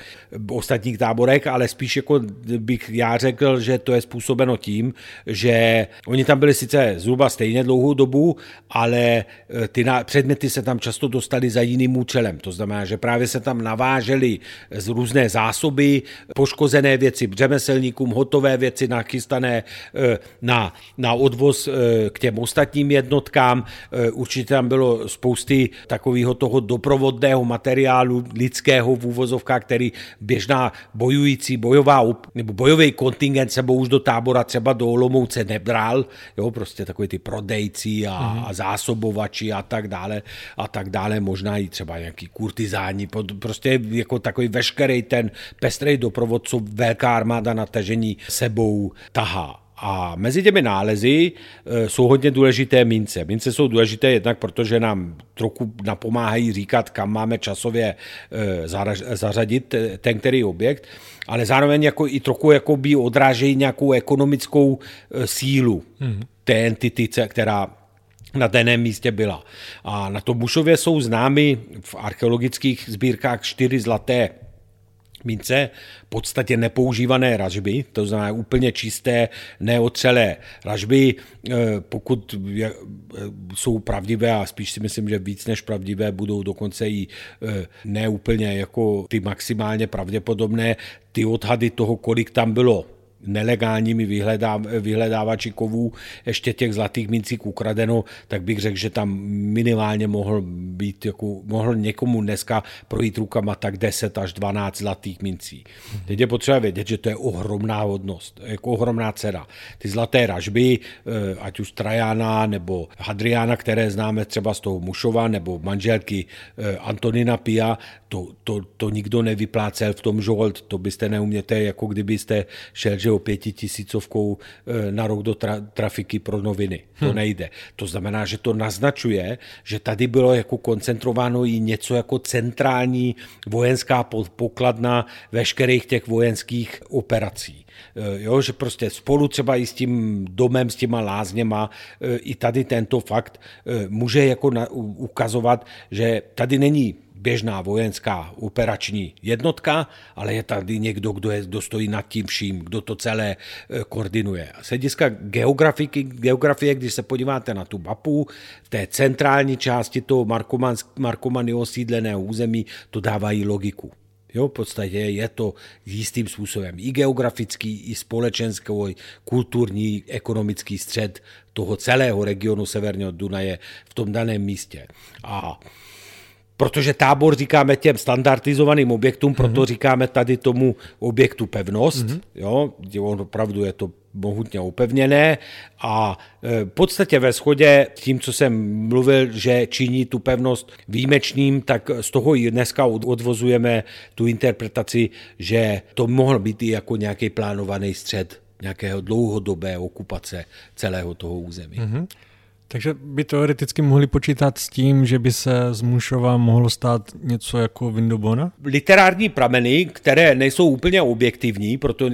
ostatních táborech, ale spíš jako bych já řekl, že to je způsobeno tím, že oni tam byli sice zhruba stejně dlouhou dobu, ale eh, ty předměty se tam často dostali za jiným účelem. To znamená, že právě se tam navážely z různé zásoby, poškozené věci řemeslníkům, hotové věci nachystané eh, na, na odvoz eh, k těm ostatním jednotkám. Určitě tam bylo spousty takového toho doprovodného materiálu lidského v úvozovkách, který běžná bojující, bojová nebo bojový takový kontingent sebou už do tábora třeba do Olomouce nebral, jo, prostě takový ty prodejci a, mm-hmm. a zásobovači a tak dále a tak dále, možná i třeba nějaký kurtizáni, prostě jako takový veškerý ten pestrý doprovod, co velká armáda na tažení sebou tahá. A mezi těmi nálezy e, jsou hodně důležité mince. Mince jsou důležité jednak, protože nám trochu napomáhají říkat, kam máme časově e, zařadit ten který objekt, ale zároveň jako i trochu jako by odrážejí nějakou ekonomickou sílu hmm. té entity, která na daném místě byla. A na tom Bušově jsou známy v archeologických sbírkách čtyři zlaté mince, v podstatě nepoužívané ražby, to znamená úplně čisté, neotřelé ražby, eh, pokud eh, jsou pravdivé a spíš si myslím, že víc než pravdivé budou dokonce i eh, neúplně jako ty maximálně pravděpodobné, ty odhady toho, kolik tam bylo nelegálními vyhledá, vyhledávači kovů ještě těch zlatých mincí ukradeno, tak bych řekl, že tam minimálně mohl být, jako, mohl někomu dneska projít rukama tak 10 až 12 zlatých mincí. Teď je potřeba vědět, že to je ohromná hodnost, jako ohromná cena. Ty zlaté ražby, eh, ať už Trajana nebo Hadriana, které známe třeba z toho Mušova, nebo manželky eh, Antonina Pia, to, to, to nikdo nevyplácel v tom žolt, to byste neuměte, jako kdybyste šel, že o pětitisícovkou eh, na rok do tra, trafiky pro noviny. To hmm. nejde. To znamená, že to naznačuje, že tady bylo jako koncentrováno i něco jako centrální vojenská pokladna veškerých těch vojenských operací. Eh, jo, že prostě spolu třeba i s tím domem, s těma lázněma, eh, i tady tento fakt může jako ukazovat, že tady není běžná vojenská operační jednotka, ale je tady někdo, kdo, je, kdo stojí nad tím vším, kdo to celé eh, koordinuje. Z hlediska geografie, když se podíváte na tu mapu, v té centrální části toho Markomany osídleného území, to dávají logiku. Jo, v podstatě je to jistým způsobem i geografický, i společenský, kulturní, ekonomický střed toho celého regionu Severního Dunaje v tom daném místě. A protože tábor říkáme těm standardizovaným objektům, proto mm-hmm. říkáme tady tomu objektu pevnost, mm-hmm. jo, on opravdu je to mohutně upevněné a e, v podstatě ve shodě tím, co jsem mluvil, že činí tu pevnost výjimečným, tak z toho i dneska odvozujeme tu interpretaci, že to mohl být i jako nějaký plánovaný střed nějakého dlouhodobé okupace celého toho území. Mm-hmm. Takže by teoreticky mohli počítat s tím, že by se z Mušova mohlo stát něco jako Vindobona? Literární prameny, které nejsou úplně objektivní, proto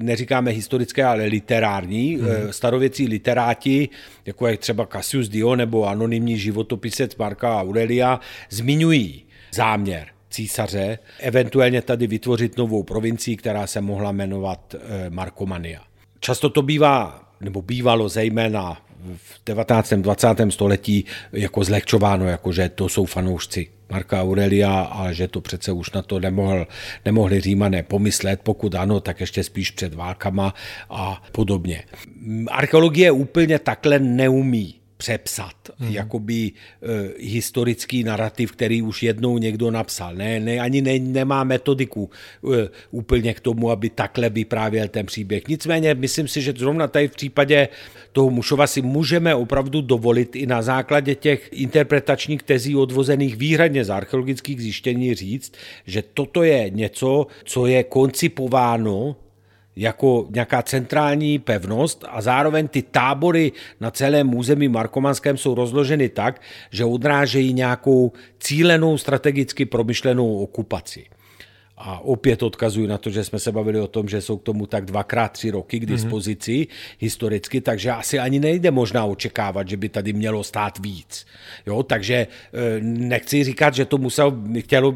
neříkáme historické, ale literární, hmm. starověcí literáti, jako je třeba Cassius Dio nebo anonymní životopisec Marka Aurelia, zmiňují záměr císaře, eventuálně tady vytvořit novou provincii, která se mohla jmenovat eh, Markomania. Často to bývá, nebo bývalo zejména v 19. 20. století jako zlehčováno, jako že to jsou fanoušci Marka Aurelia a že to přece už na to nemohl, nemohli římané pomyslet, pokud ano, tak ještě spíš před válkama a podobně. Archeologie úplně takhle neumí přepsat, mm-hmm. jakoby uh, historický narrativ, který už jednou někdo napsal. Ne, ne ani ne, nemá metodiku uh, úplně k tomu, aby takhle vyprávěl ten příběh. Nicméně myslím si, že zrovna tady v případě toho Mušova si můžeme opravdu dovolit i na základě těch interpretačních tezí odvozených výhradně z archeologických zjištění říct, že toto je něco, co je koncipováno jako nějaká centrální pevnost a zároveň ty tábory na celém území Markomanském jsou rozloženy tak, že odrážejí nějakou cílenou strategicky promyšlenou okupaci. A opět odkazuji na to, že jsme se bavili o tom, že jsou k tomu tak dvakrát tři roky k mhm. dispozici mm-hmm. historicky, takže asi ani nejde možná očekávat, že by tady mělo stát víc. Jo, takže eh, nechci říkat, že to musel, chtělo,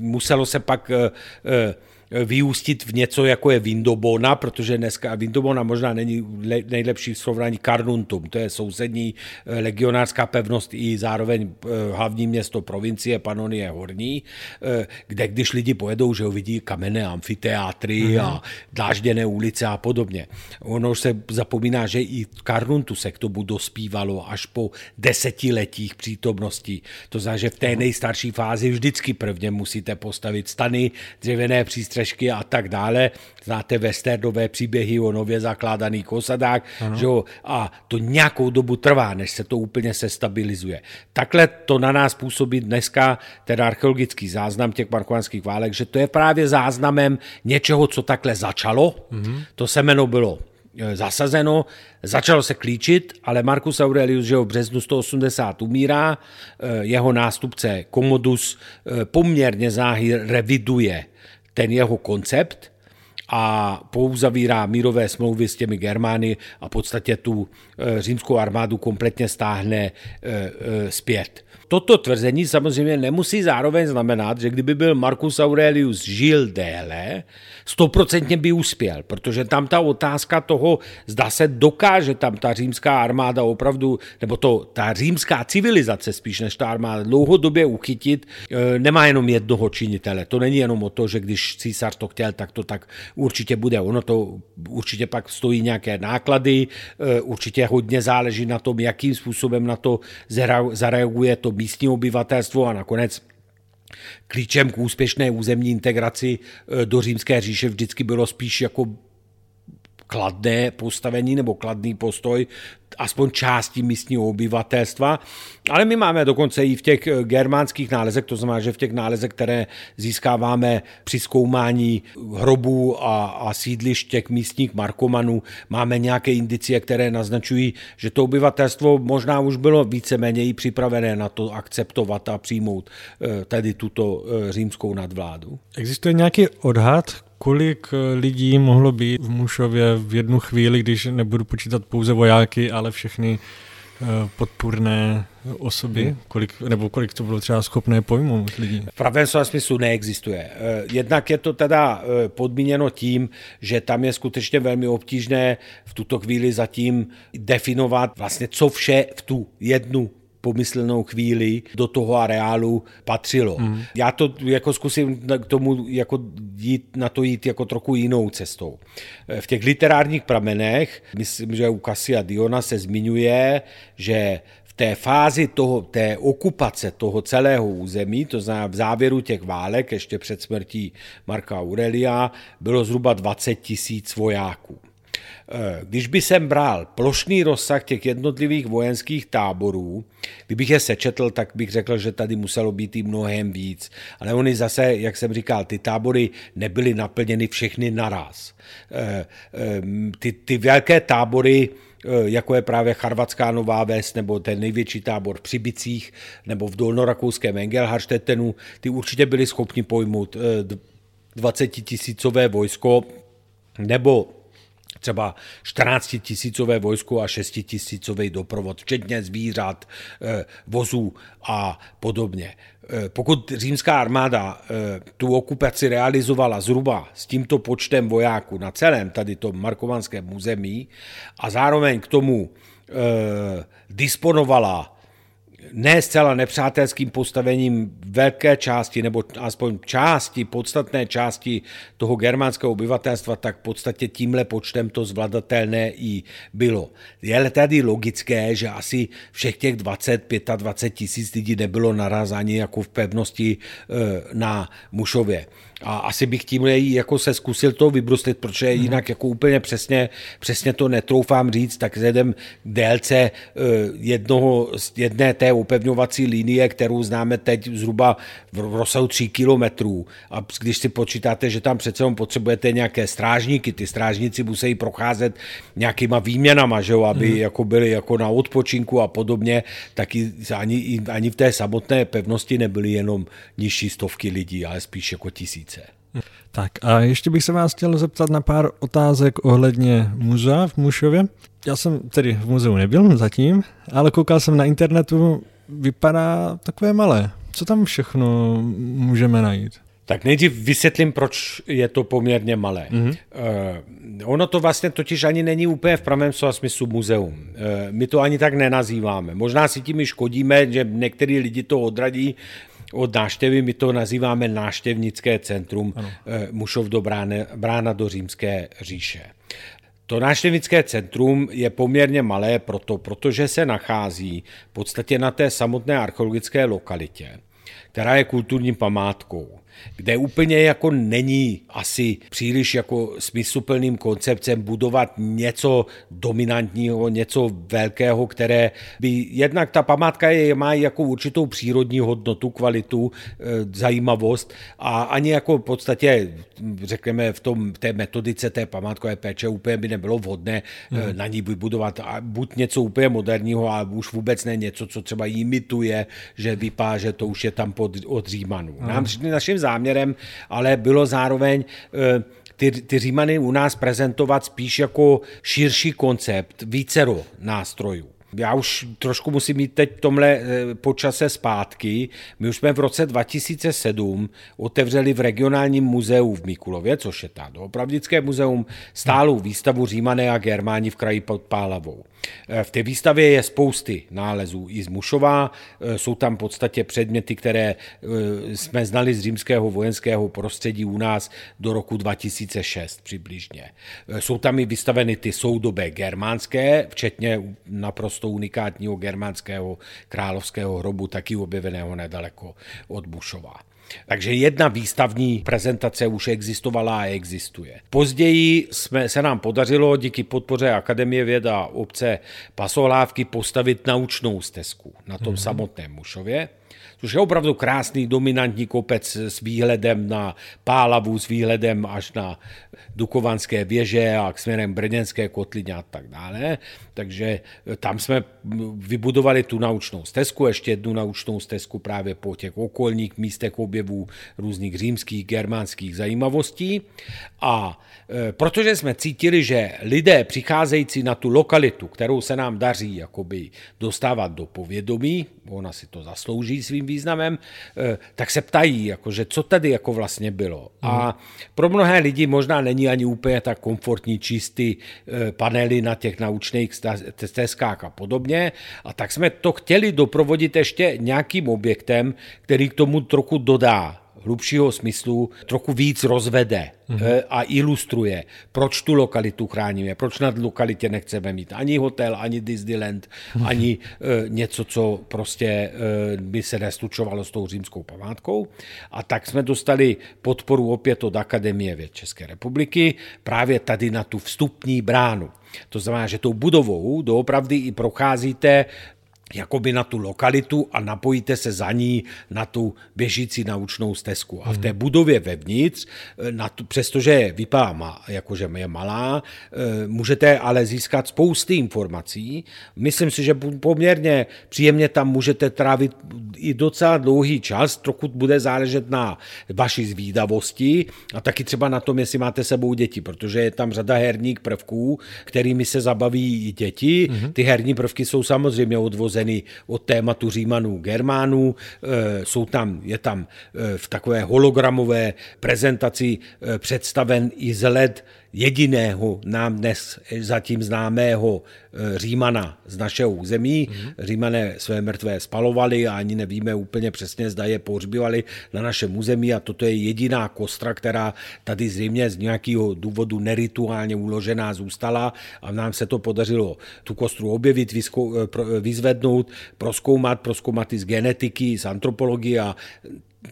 muselo se pak eh, eh, vyústit v něco, jako je Vindobona, protože dneska Vindobona možná není nejlepší srovnání Karnuntum, to je sousední eh, legionářská pevnost i zároveň eh, hlavní město provincie Panonie Horní, eh, kde když lidi pojedou, že ho vidí kamenné amfiteátry mm-hmm. a dlážděné ulice a podobně. Ono už se zapomíná, že i Karnuntu se k tomu dospívalo až po desetiletích přítomnosti. To znamená, že v té mhm. nejstarší fázi vždycky prvně musíte postavit stany, dřevěné přístřeší střešky a tak dále. Znáte westernové příběhy o nově zakládaných osadách, že jo? a to nějakou dobu trvá, než se to úplně se stabilizuje. Takhle to na nás působí dneska ten archeologický záznam těch markovanských válek, že to je právě záznamem něčeho, co takhle začalo. Mm-hmm. To semeno bylo e, zasazeno, začalo se klíčit, ale Marcus Aurelius, že v březnu 180 umírá, e, jeho nástupce Commodus e, poměrně záhy reviduje ten jeho koncept a pouzavírá mírové smlouvy s těmi Germány a v podstatě tu římskou armádu kompletně stáhne zpět. Toto tvrzení samozřejmě nemusí zároveň znamenat, že kdyby byl Marcus Aurelius žil déle, stoprocentně by uspěl, protože tam ta otázka toho, zda se dokáže tam ta římská armáda opravdu, nebo to, ta římská civilizace spíš než ta armáda dlouhodobě uchytit, e, nemá jenom jednoho činitele. To není jenom o to, že když císař to chtěl, tak to tak určitě bude. Ono to určitě pak stojí nějaké náklady, e, určitě hodně záleží na tom, jakým způsobem na to zareaguje to místní obyvatelstvo a nakonec klíčem k úspěšné územní integraci e, do římské říše vždycky bylo spíš jako kladné postavení nebo kladný postoj aspoň části místního obyvatelstva, ale my máme dokonce i v těch eh, germánských nálezech, to znamená, že v těch nálezech, které získáváme při zkoumání hrobů a, a sídlišť těch místních markomanů, máme nějaké indicie, které naznačují, že to obyvatelstvo možná už bylo víceméně i připravené na to akceptovat a přijmout eh, tedy tuto eh, římskou nadvládu. Existuje nějaký odhad, kolik lidí mohlo být v Mušově v jednu chvíli, když nebudu počítat pouze vojáky, ale všechny eh, podpůrné osoby, hmm. kolik, nebo kolik to bylo třeba schopné pojmout lidí? V pravém slova smyslu neexistuje. Eh, jednak je to teda eh, podmíněno tím, že tam je skutečně velmi obtížné v tuto chvíli zatím definovat vlastně, co vše v tu jednu pomyslnou chvíli do toho areálu patřilo. Mm. Já to jako zkusím k tomu jako jít, na to jít jako trochu jinou cestou. V těch literárních pramenech, myslím, že u Kasia Diona se zmiňuje, že v té fázi toho, té okupace toho celého území, to znamená v závěru těch válek, ještě před smrtí Marka Aurelia, bylo zhruba 20 tisíc vojáků. Eh, když by jsem bral plošný rozsah těch jednotlivých vojenských táborů, kdybych je sečetl, tak bych řekl, že tady muselo být i mnohem víc. Ale oni zase, jak jsem říkal, ty tábory nebyly naplněny všechny naraz. Eh, eh, ty, ty velké tábory, jako je právě Charvatská Nová Ves nebo ten největší tábor v Přibicích nebo v dolnorakouském Engelharštetenu, ty určitě byli schopni pojmout 20 tisícové vojsko nebo třeba 14 tisícové vojsko a 6 tisícový doprovod, včetně zvířat, eh, vozů a podobně. Eh, pokud římská armáda eh, tu okupaci realizovala zhruba s tímto počtem vojáků na celém tady tom markovanském území a zároveň k tomu disponovala ne zcela nepřátelským postavením velké části, nebo aspoň části, podstatné části toho germánského obyvatelstva, tak v podstatě tímhle počtem to zvladatelné i bylo. Je tedy logické, že asi všech těch 20, 25 tisíc lidí nebylo naraz ani jako v pevnosti eh, na Mušově. A asi bych tím jako se zkusil to vybruslit, protože mm. jinak jako úplně přesně, přesně to netroufám říct, tak vzhledem délce eh, jednoho, jedné té upevňovací linie, kterou známe teď zhruba v rozsahu 3 kilometrů. A když si počítáte, že tam přece potřebujete nějaké strážníky, ty strážníci musí procházet nějakýma výměnama, že jo, aby mm. jako byli jako na odpočinku a podobně, tak ani, ani v té samotné pevnosti nebyly jenom nižší stovky lidí, ale spíš jako tisíc tisíce. Tak a ještě bych se vás chtěl zeptat na pár otázek ohledně muzea v Mušově. Já jsem tedy v muzeu nebyl zatím, ale koukal jsem na internetu, vypadá takové malé. Co tam všechno můžeme najít? Tak nejdřív vysvětlím, proč je to poměrně malé. Mm-hmm. Uh, ono to vlastně totiž ani není úplně v pravém slova smyslu muzeum. Uh, my to ani tak nenazýváme. Možná si tím i škodíme, že některý lidi to odradí od náštěvy, my to nazýváme náštěvnické centrum ano. Eh, Mušov do brány, brána do římské říše. To náštěvnické centrum je poměrně malé proto, protože se nachází v podstatě na té samotné archeologické lokalitě, která je kulturní památkou kde úplně jako není asi příliš jako smysluplným koncepcem budovat něco dominantního, něco velkého, které by jednak ta památka je, má jako určitou přírodní hodnotu, kvalitu, e, zajímavost a ani jako v podstatě, řekněme, v tom té metodice té památkové péče úplně by nebylo vhodné hmm. na ní vybudovat buď něco úplně moderního, a už vůbec ne něco, co třeba imituje, že vypadá, že to už je tam pod, od Římanů. Hmm. Nám naším záměrem, ale bylo zároveň eh, ty, ty Římany u nás prezentovat spíš jako širší koncept, vícero nástrojů. Já už trošku musím mít teď tomhle eh, počase zpátky. My už jsme v roce 2007 otevřeli v regionálním muzeu v Mikulově, což je ta opravdické muzeum, stálou výstavu Římané a Germáni v kraji pod Pálavou. Eh, v té výstavě je spousty nálezů i z Mušova, eh, jsou tam v podstatě předměty, které jsme znali z římského vojenského prostředí u nás do roku 2006 přibližně. Jsou tam i vystaveny ty soudobé germánské, včetně naprosto naprosto unikátního germánského královského hrobu, taky objeveného nedaleko od Bušova. Takže jedna výstavní prezentace už existovala a existuje. Později jsme, se nám podařilo díky podpoře Akademie věd a obce Pasolávky postavit naučnou stezku na tom mm-hmm. samotném Mušově což je opravdu krásný dominantní kopec s výhledem na Pálavu, s výhledem až na Dukovanské věže a k směrem Brněnské kotlině a tak dále. Takže tam jsme vybudovali tu naučnou stezku, ještě jednu naučnou stezku právě po těch okolních místech objevů různých římských, germánských zajímavostí. A e, protože jsme cítili, že lidé přicházející na tu lokalitu, kterou se nám daří jakoby dostávat do povědomí, ona si to zaslouží svým významem, eh, tak se ptají, jakože co tady jako vlastně bylo. Mm. A mhm. pro mnohé lidi možná není ani úplně tak komfortní čistý eh, panely na těch naučných stezkách a podobně. A tak jsme to chtěli doprovodit ještě nějakým objektem, který k tomu trochu dodá hlubšího smyslu trochu víc rozvede mm-hmm. a ilustruje, proč tu lokalitu chráníme, proč na lokalitě nechceme mít ani hotel, ani Disneyland, mm-hmm. ani e, něco, co prostě e, by se neslučovalo s tou římskou památkou. A tak jsme dostali podporu opět od Akademie věd České republiky právě tady na tu vstupní bránu. To znamená, že tou budovou doopravdy i procházíte jakoby na tu lokalitu a napojíte se za ní na tu běžící naučnou stezku. A v té mhm. budově vevnitř, eh, na tu, přestože vypadá, ma, jakože je malá, eh, můžete ale získat spousty informací. Myslím si, že poměrně příjemně tam můžete trávit i docela dlouhý čas, trochu bude záležet na vaší zvídavosti a taky třeba na tom, jestli máte sebou děti, protože je tam řada herních prvků, kterými se zabaví i děti. Mm-hmm. Ty herní prvky jsou samozřejmě odvozené odvozeny od tématu Římanů, Germánů. E, jsou tam, je tam e, v takové hologramové prezentaci e, představen i zhled jediného nám dnes zatím známého eh, Římana z našeho území. Mm-hmm. Římané své mrtvé spalovali a ani nevíme úplně přesně, zda je pohřbívali na našem území a toto je jediná kostra, která tady zřejmě z nějakého důvodu nerituálně uložená zůstala a nám se to podařilo tu kostru objevit, eh, vyzvednout, proskoumat, proskoumat i z genetiky, z antropologie a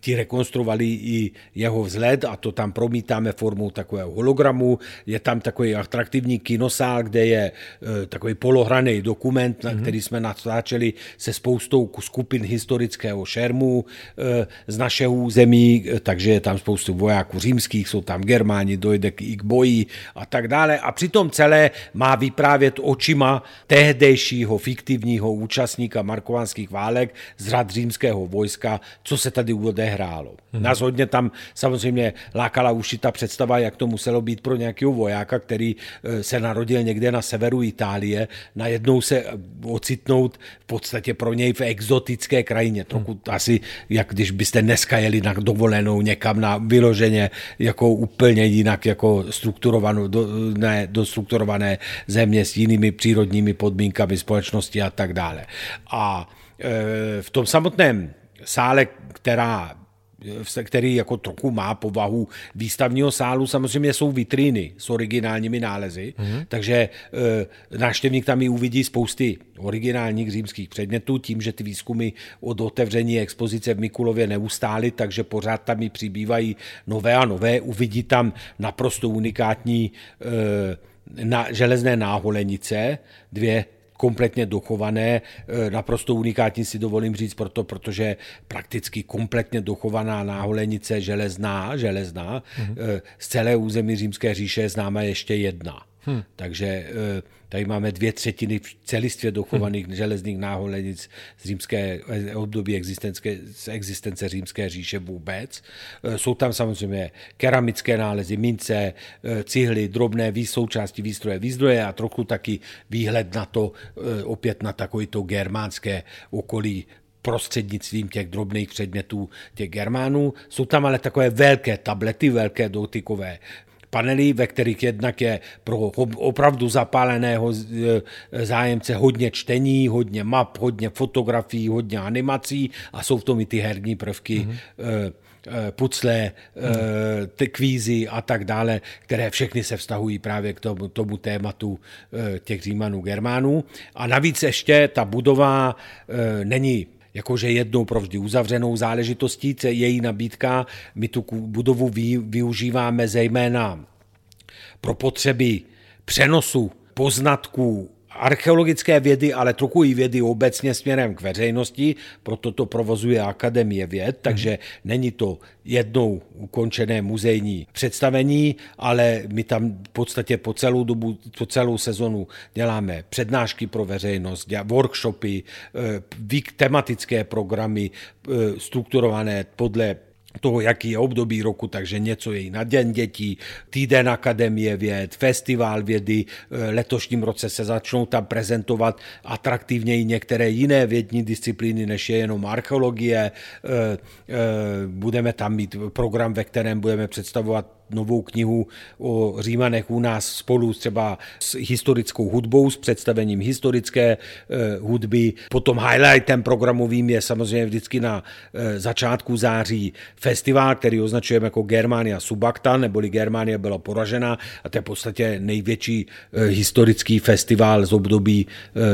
ti rekonstruovali i jeho vzhled a to tam promítáme formou takového hologramu. Je tam takový atraktivní kinosál, kde je e, takový polohraný dokument, na mhm. který jsme natáčeli se spoustou skupin historického šermu e, z našeho území, e, takže je tam spoustu vojáků římských, jsou tam Germáni, dojde i k boji a tak dále. A přitom celé má vyprávět očima tehdejšího fiktivního účastníka markovanských válek z řad římského vojska, co se tady odehrálo. Hmm. Nás hodně tam samozřejmě lákala už ta představa, jak to muselo být pro nějakého vojáka, který eh, se narodil někde na severu Itálie, najednou se eh, ocitnout v podstatě pro něj v exotické krajině. Trochu hmm. asi, jak když byste dneska jeli na dovolenou někam na vyloženě jako úplně jinak jako strukturovanou, do, ne, dostrukturované země s jinými přírodními podmínkami společnosti a tak dále. A e, v tom samotném sále, která který jako trochu má povahu výstavního sálu, samozřejmě jsou vitríny s originálními nálezy, mm-hmm. takže e, návštěvník tam i uvidí spousty originálních římských předmětů, tím, že ty výzkumy od otevření expozice v Mikulově neustály, takže pořád tam i přibývají nové a nové, uvidí tam naprosto unikátní e, na, železné náholenice, dvě kompletně dochované, eh, naprosto unikátní si dovolím říct proto, protože prakticky kompletně dochovaná náholenice železná, železná, mm-hmm. z celé území Římské říše je známa ještě jedna Hmm. Takže eh, tady máme dvě třetiny celistvě dochovaných hmm. železných náholenic z římské eh, období existence, z existence římské říše vůbec. Eh, jsou tam samozřejmě keramické nálezy, mince, cihly, drobné součásti výstroje, výzdroje a trochu taky výhled na to, opět na takovýto germánské okolí prostřednictvím těch drobných předmětů těch Germánů. Jsou tam ale takové velké tablety, velké dotykové panely, ve kterých jednak je pro opravdu zapáleného e, zájemce hodně čtení, hodně map, hodně fotografií, hodně animací a jsou v tom i ty herní prvky. Mm-hmm pucle, ty kvízy a tak dále, které všechny se vztahují právě k tomu, tomu tématu těch Římanů, Germánů. A navíc ještě ta budova není jakože jednou provždy uzavřenou záležitostí, její nabídka. My tu budovu využíváme zejména pro potřeby přenosu poznatků archeologické vědy, ale trochu i vědy obecně směrem k veřejnosti, proto to provozuje Akademie věd, takže není to jednou ukončené muzejní představení, ale my tam v podstatě po celou dobu, po celou sezonu děláme přednášky pro veřejnost, workshopy, eh, tematické programy eh, strukturované podle toho, jaký je období roku, takže něco je i na Den dětí, týden Akademie věd, festival vědy, e, letošním roce se začnou tam prezentovat atraktivněji některé jiné vědní disciplíny, než je jenom archeologie. E, e, budeme tam mít program, ve kterém budeme představovat novou knihu o Římanech u nás spolu třeba s historickou hudbou, s představením historické eh, hudby. Potom highlightem programovým je samozřejmě vždycky na eh, začátku září festival, který označujeme jako Germania Subakta, neboli Germania byla poražena a to je v podstatě největší eh, historický festival z období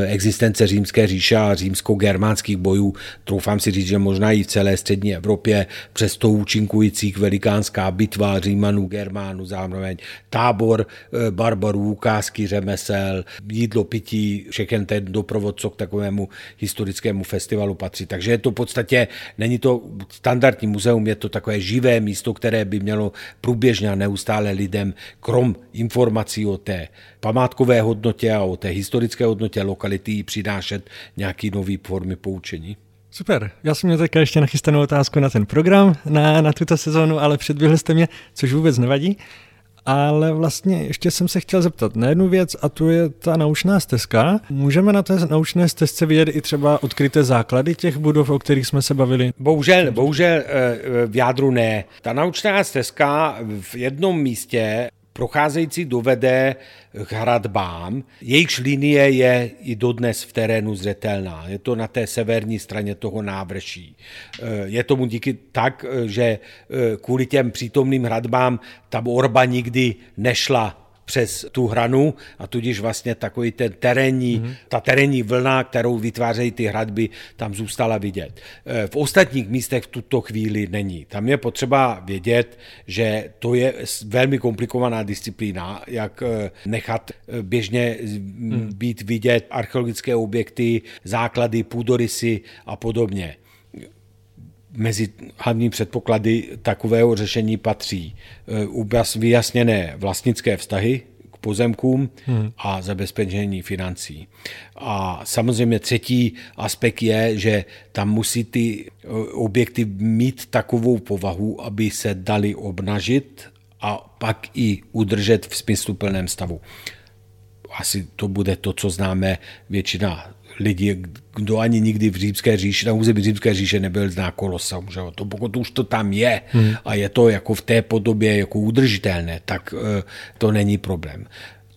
existence římské říše a římsko-germánských bojů. Troufám si říct, že možná i v celé střední Evropě přes to účinkujících velikánská bitva Římanů Germánů, zároveň tábor eh, barbarů, ukázky řemesel, jídlo, pití, všechen ten doprovod, co k takovému historickému festivalu patří. Takže je to v podstatě, není to standardní muzeum, je to takové živé místo, které by mělo průběžně a neustále lidem, krom informací o té památkové hodnotě a o té historické hodnotě lokality přinášet nějaký nový formy poučení. Super, já jsem měl teďka ještě nachystanou otázku na ten program, na, na tuto sezónu, ale předběhli jste mě, což vůbec nevadí. Ale vlastně ještě jsem se chtěl zeptat na jednu věc a to je ta naučná stezka. Můžeme na té naučné stezce vidět i třeba odkryté základy těch budov, o kterých jsme se bavili? Bohužel, bohužel eh, v jádru ne. Ta naučná stezka v jednom místě procházející dovede k hradbám. Jejichž linie je i dodnes v terénu zřetelná. Je to na té severní straně toho návrší. Eh, je tomu díky tak, eh, že eh, kvůli těm přítomným hradbám tam orba nikdy nešla přes tu hranu a tudíž vlastně takový ten terénní, mm-hmm. ta terénní vlna, kterou vytvářejí ty hradby, tam zůstala vidět. Eh, v ostatních místech v tuto chvíli není. Tam je potřeba vědět, že to je velmi komplikovaná disciplína, jak eh, nechat eh, běžně mm. být vidět archeologické objekty, základy, půdorysy a podobně mezi hlavní předpoklady takového řešení patří eh, vyjasněné vlastnické vztahy k pozemkům hmm. a zabezpečení financí. A samozřejmě třetí aspekt je, že tam musí ty eh, objekty mít takovou povahu, aby se dali obnažit a pak i udržet v smysluplném stavu asi to bude to, co známe většina lidi, kdo ani nikdy v římské říši, na území římské říše nebyl zná kolosa, že? To, pokud už to tam je hmm. a je to jako v té podobě jako udržitelné, tak eh, to není problém.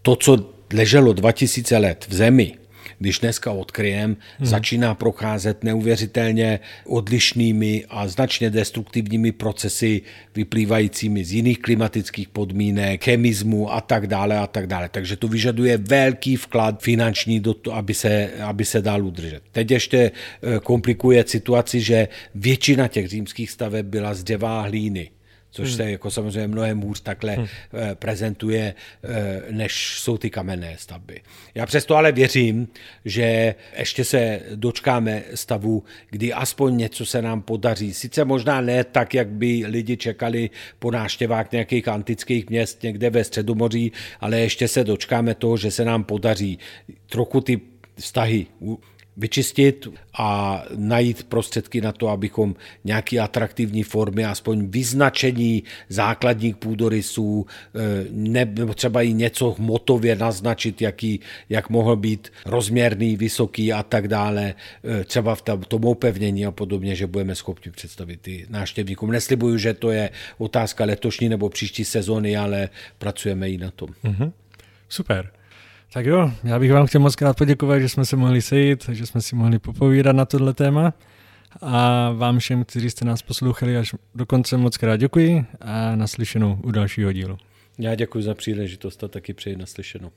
To, co leželo 2000 let v zemi, když dneska odkryjem, hmm. začíná procházet neuvěřitelně odlišnými a značně destruktivními procesy vyplývajícími z jiných klimatických podmínek, chemismu a tak dále a tak dále. Takže to vyžaduje velký vklad finanční do to, aby se, aby se dál udržet. Teď ještě eh, komplikuje situaci, že většina těch římských staveb byla z dřeva hlíny což hmm. se jako samozřejmě mnohem hůř takhle hmm. prezentuje, než jsou ty kamenné stavby. Já přesto ale věřím, že ještě se dočkáme stavu, kdy aspoň něco se nám podaří. Sice možná ne tak, jak by lidi čekali po náštěvách nějakých antických měst někde ve Středomoří, ale ještě se dočkáme toho, že se nám podaří trochu ty vztahy vyčistit a najít prostředky na to, abychom nějaký atraktivní formy, aspoň vyznačení základních půdorysů, eh, nebo třeba i něco hmotově naznačit, jaký, jak mohl být rozměrný, vysoký a tak dále, eh, třeba v tom opevnění a podobně, že budeme schopni představit ty náštěvníkům. Neslibuju, že to je otázka letošní nebo příští sezóny, ale pracujeme i na tom. Mm-hmm. Super. Tak jo, já bych vám chtěl moc krát poděkovat, že jsme se mohli sejít, že jsme si mohli popovídat na tohle téma. A vám všem, kteří jste nás poslouchali až do konce, moc krát děkuji a naslyšenou u dalšího dílu. Já děkuji za příležitost a taky přeji naslyšenou.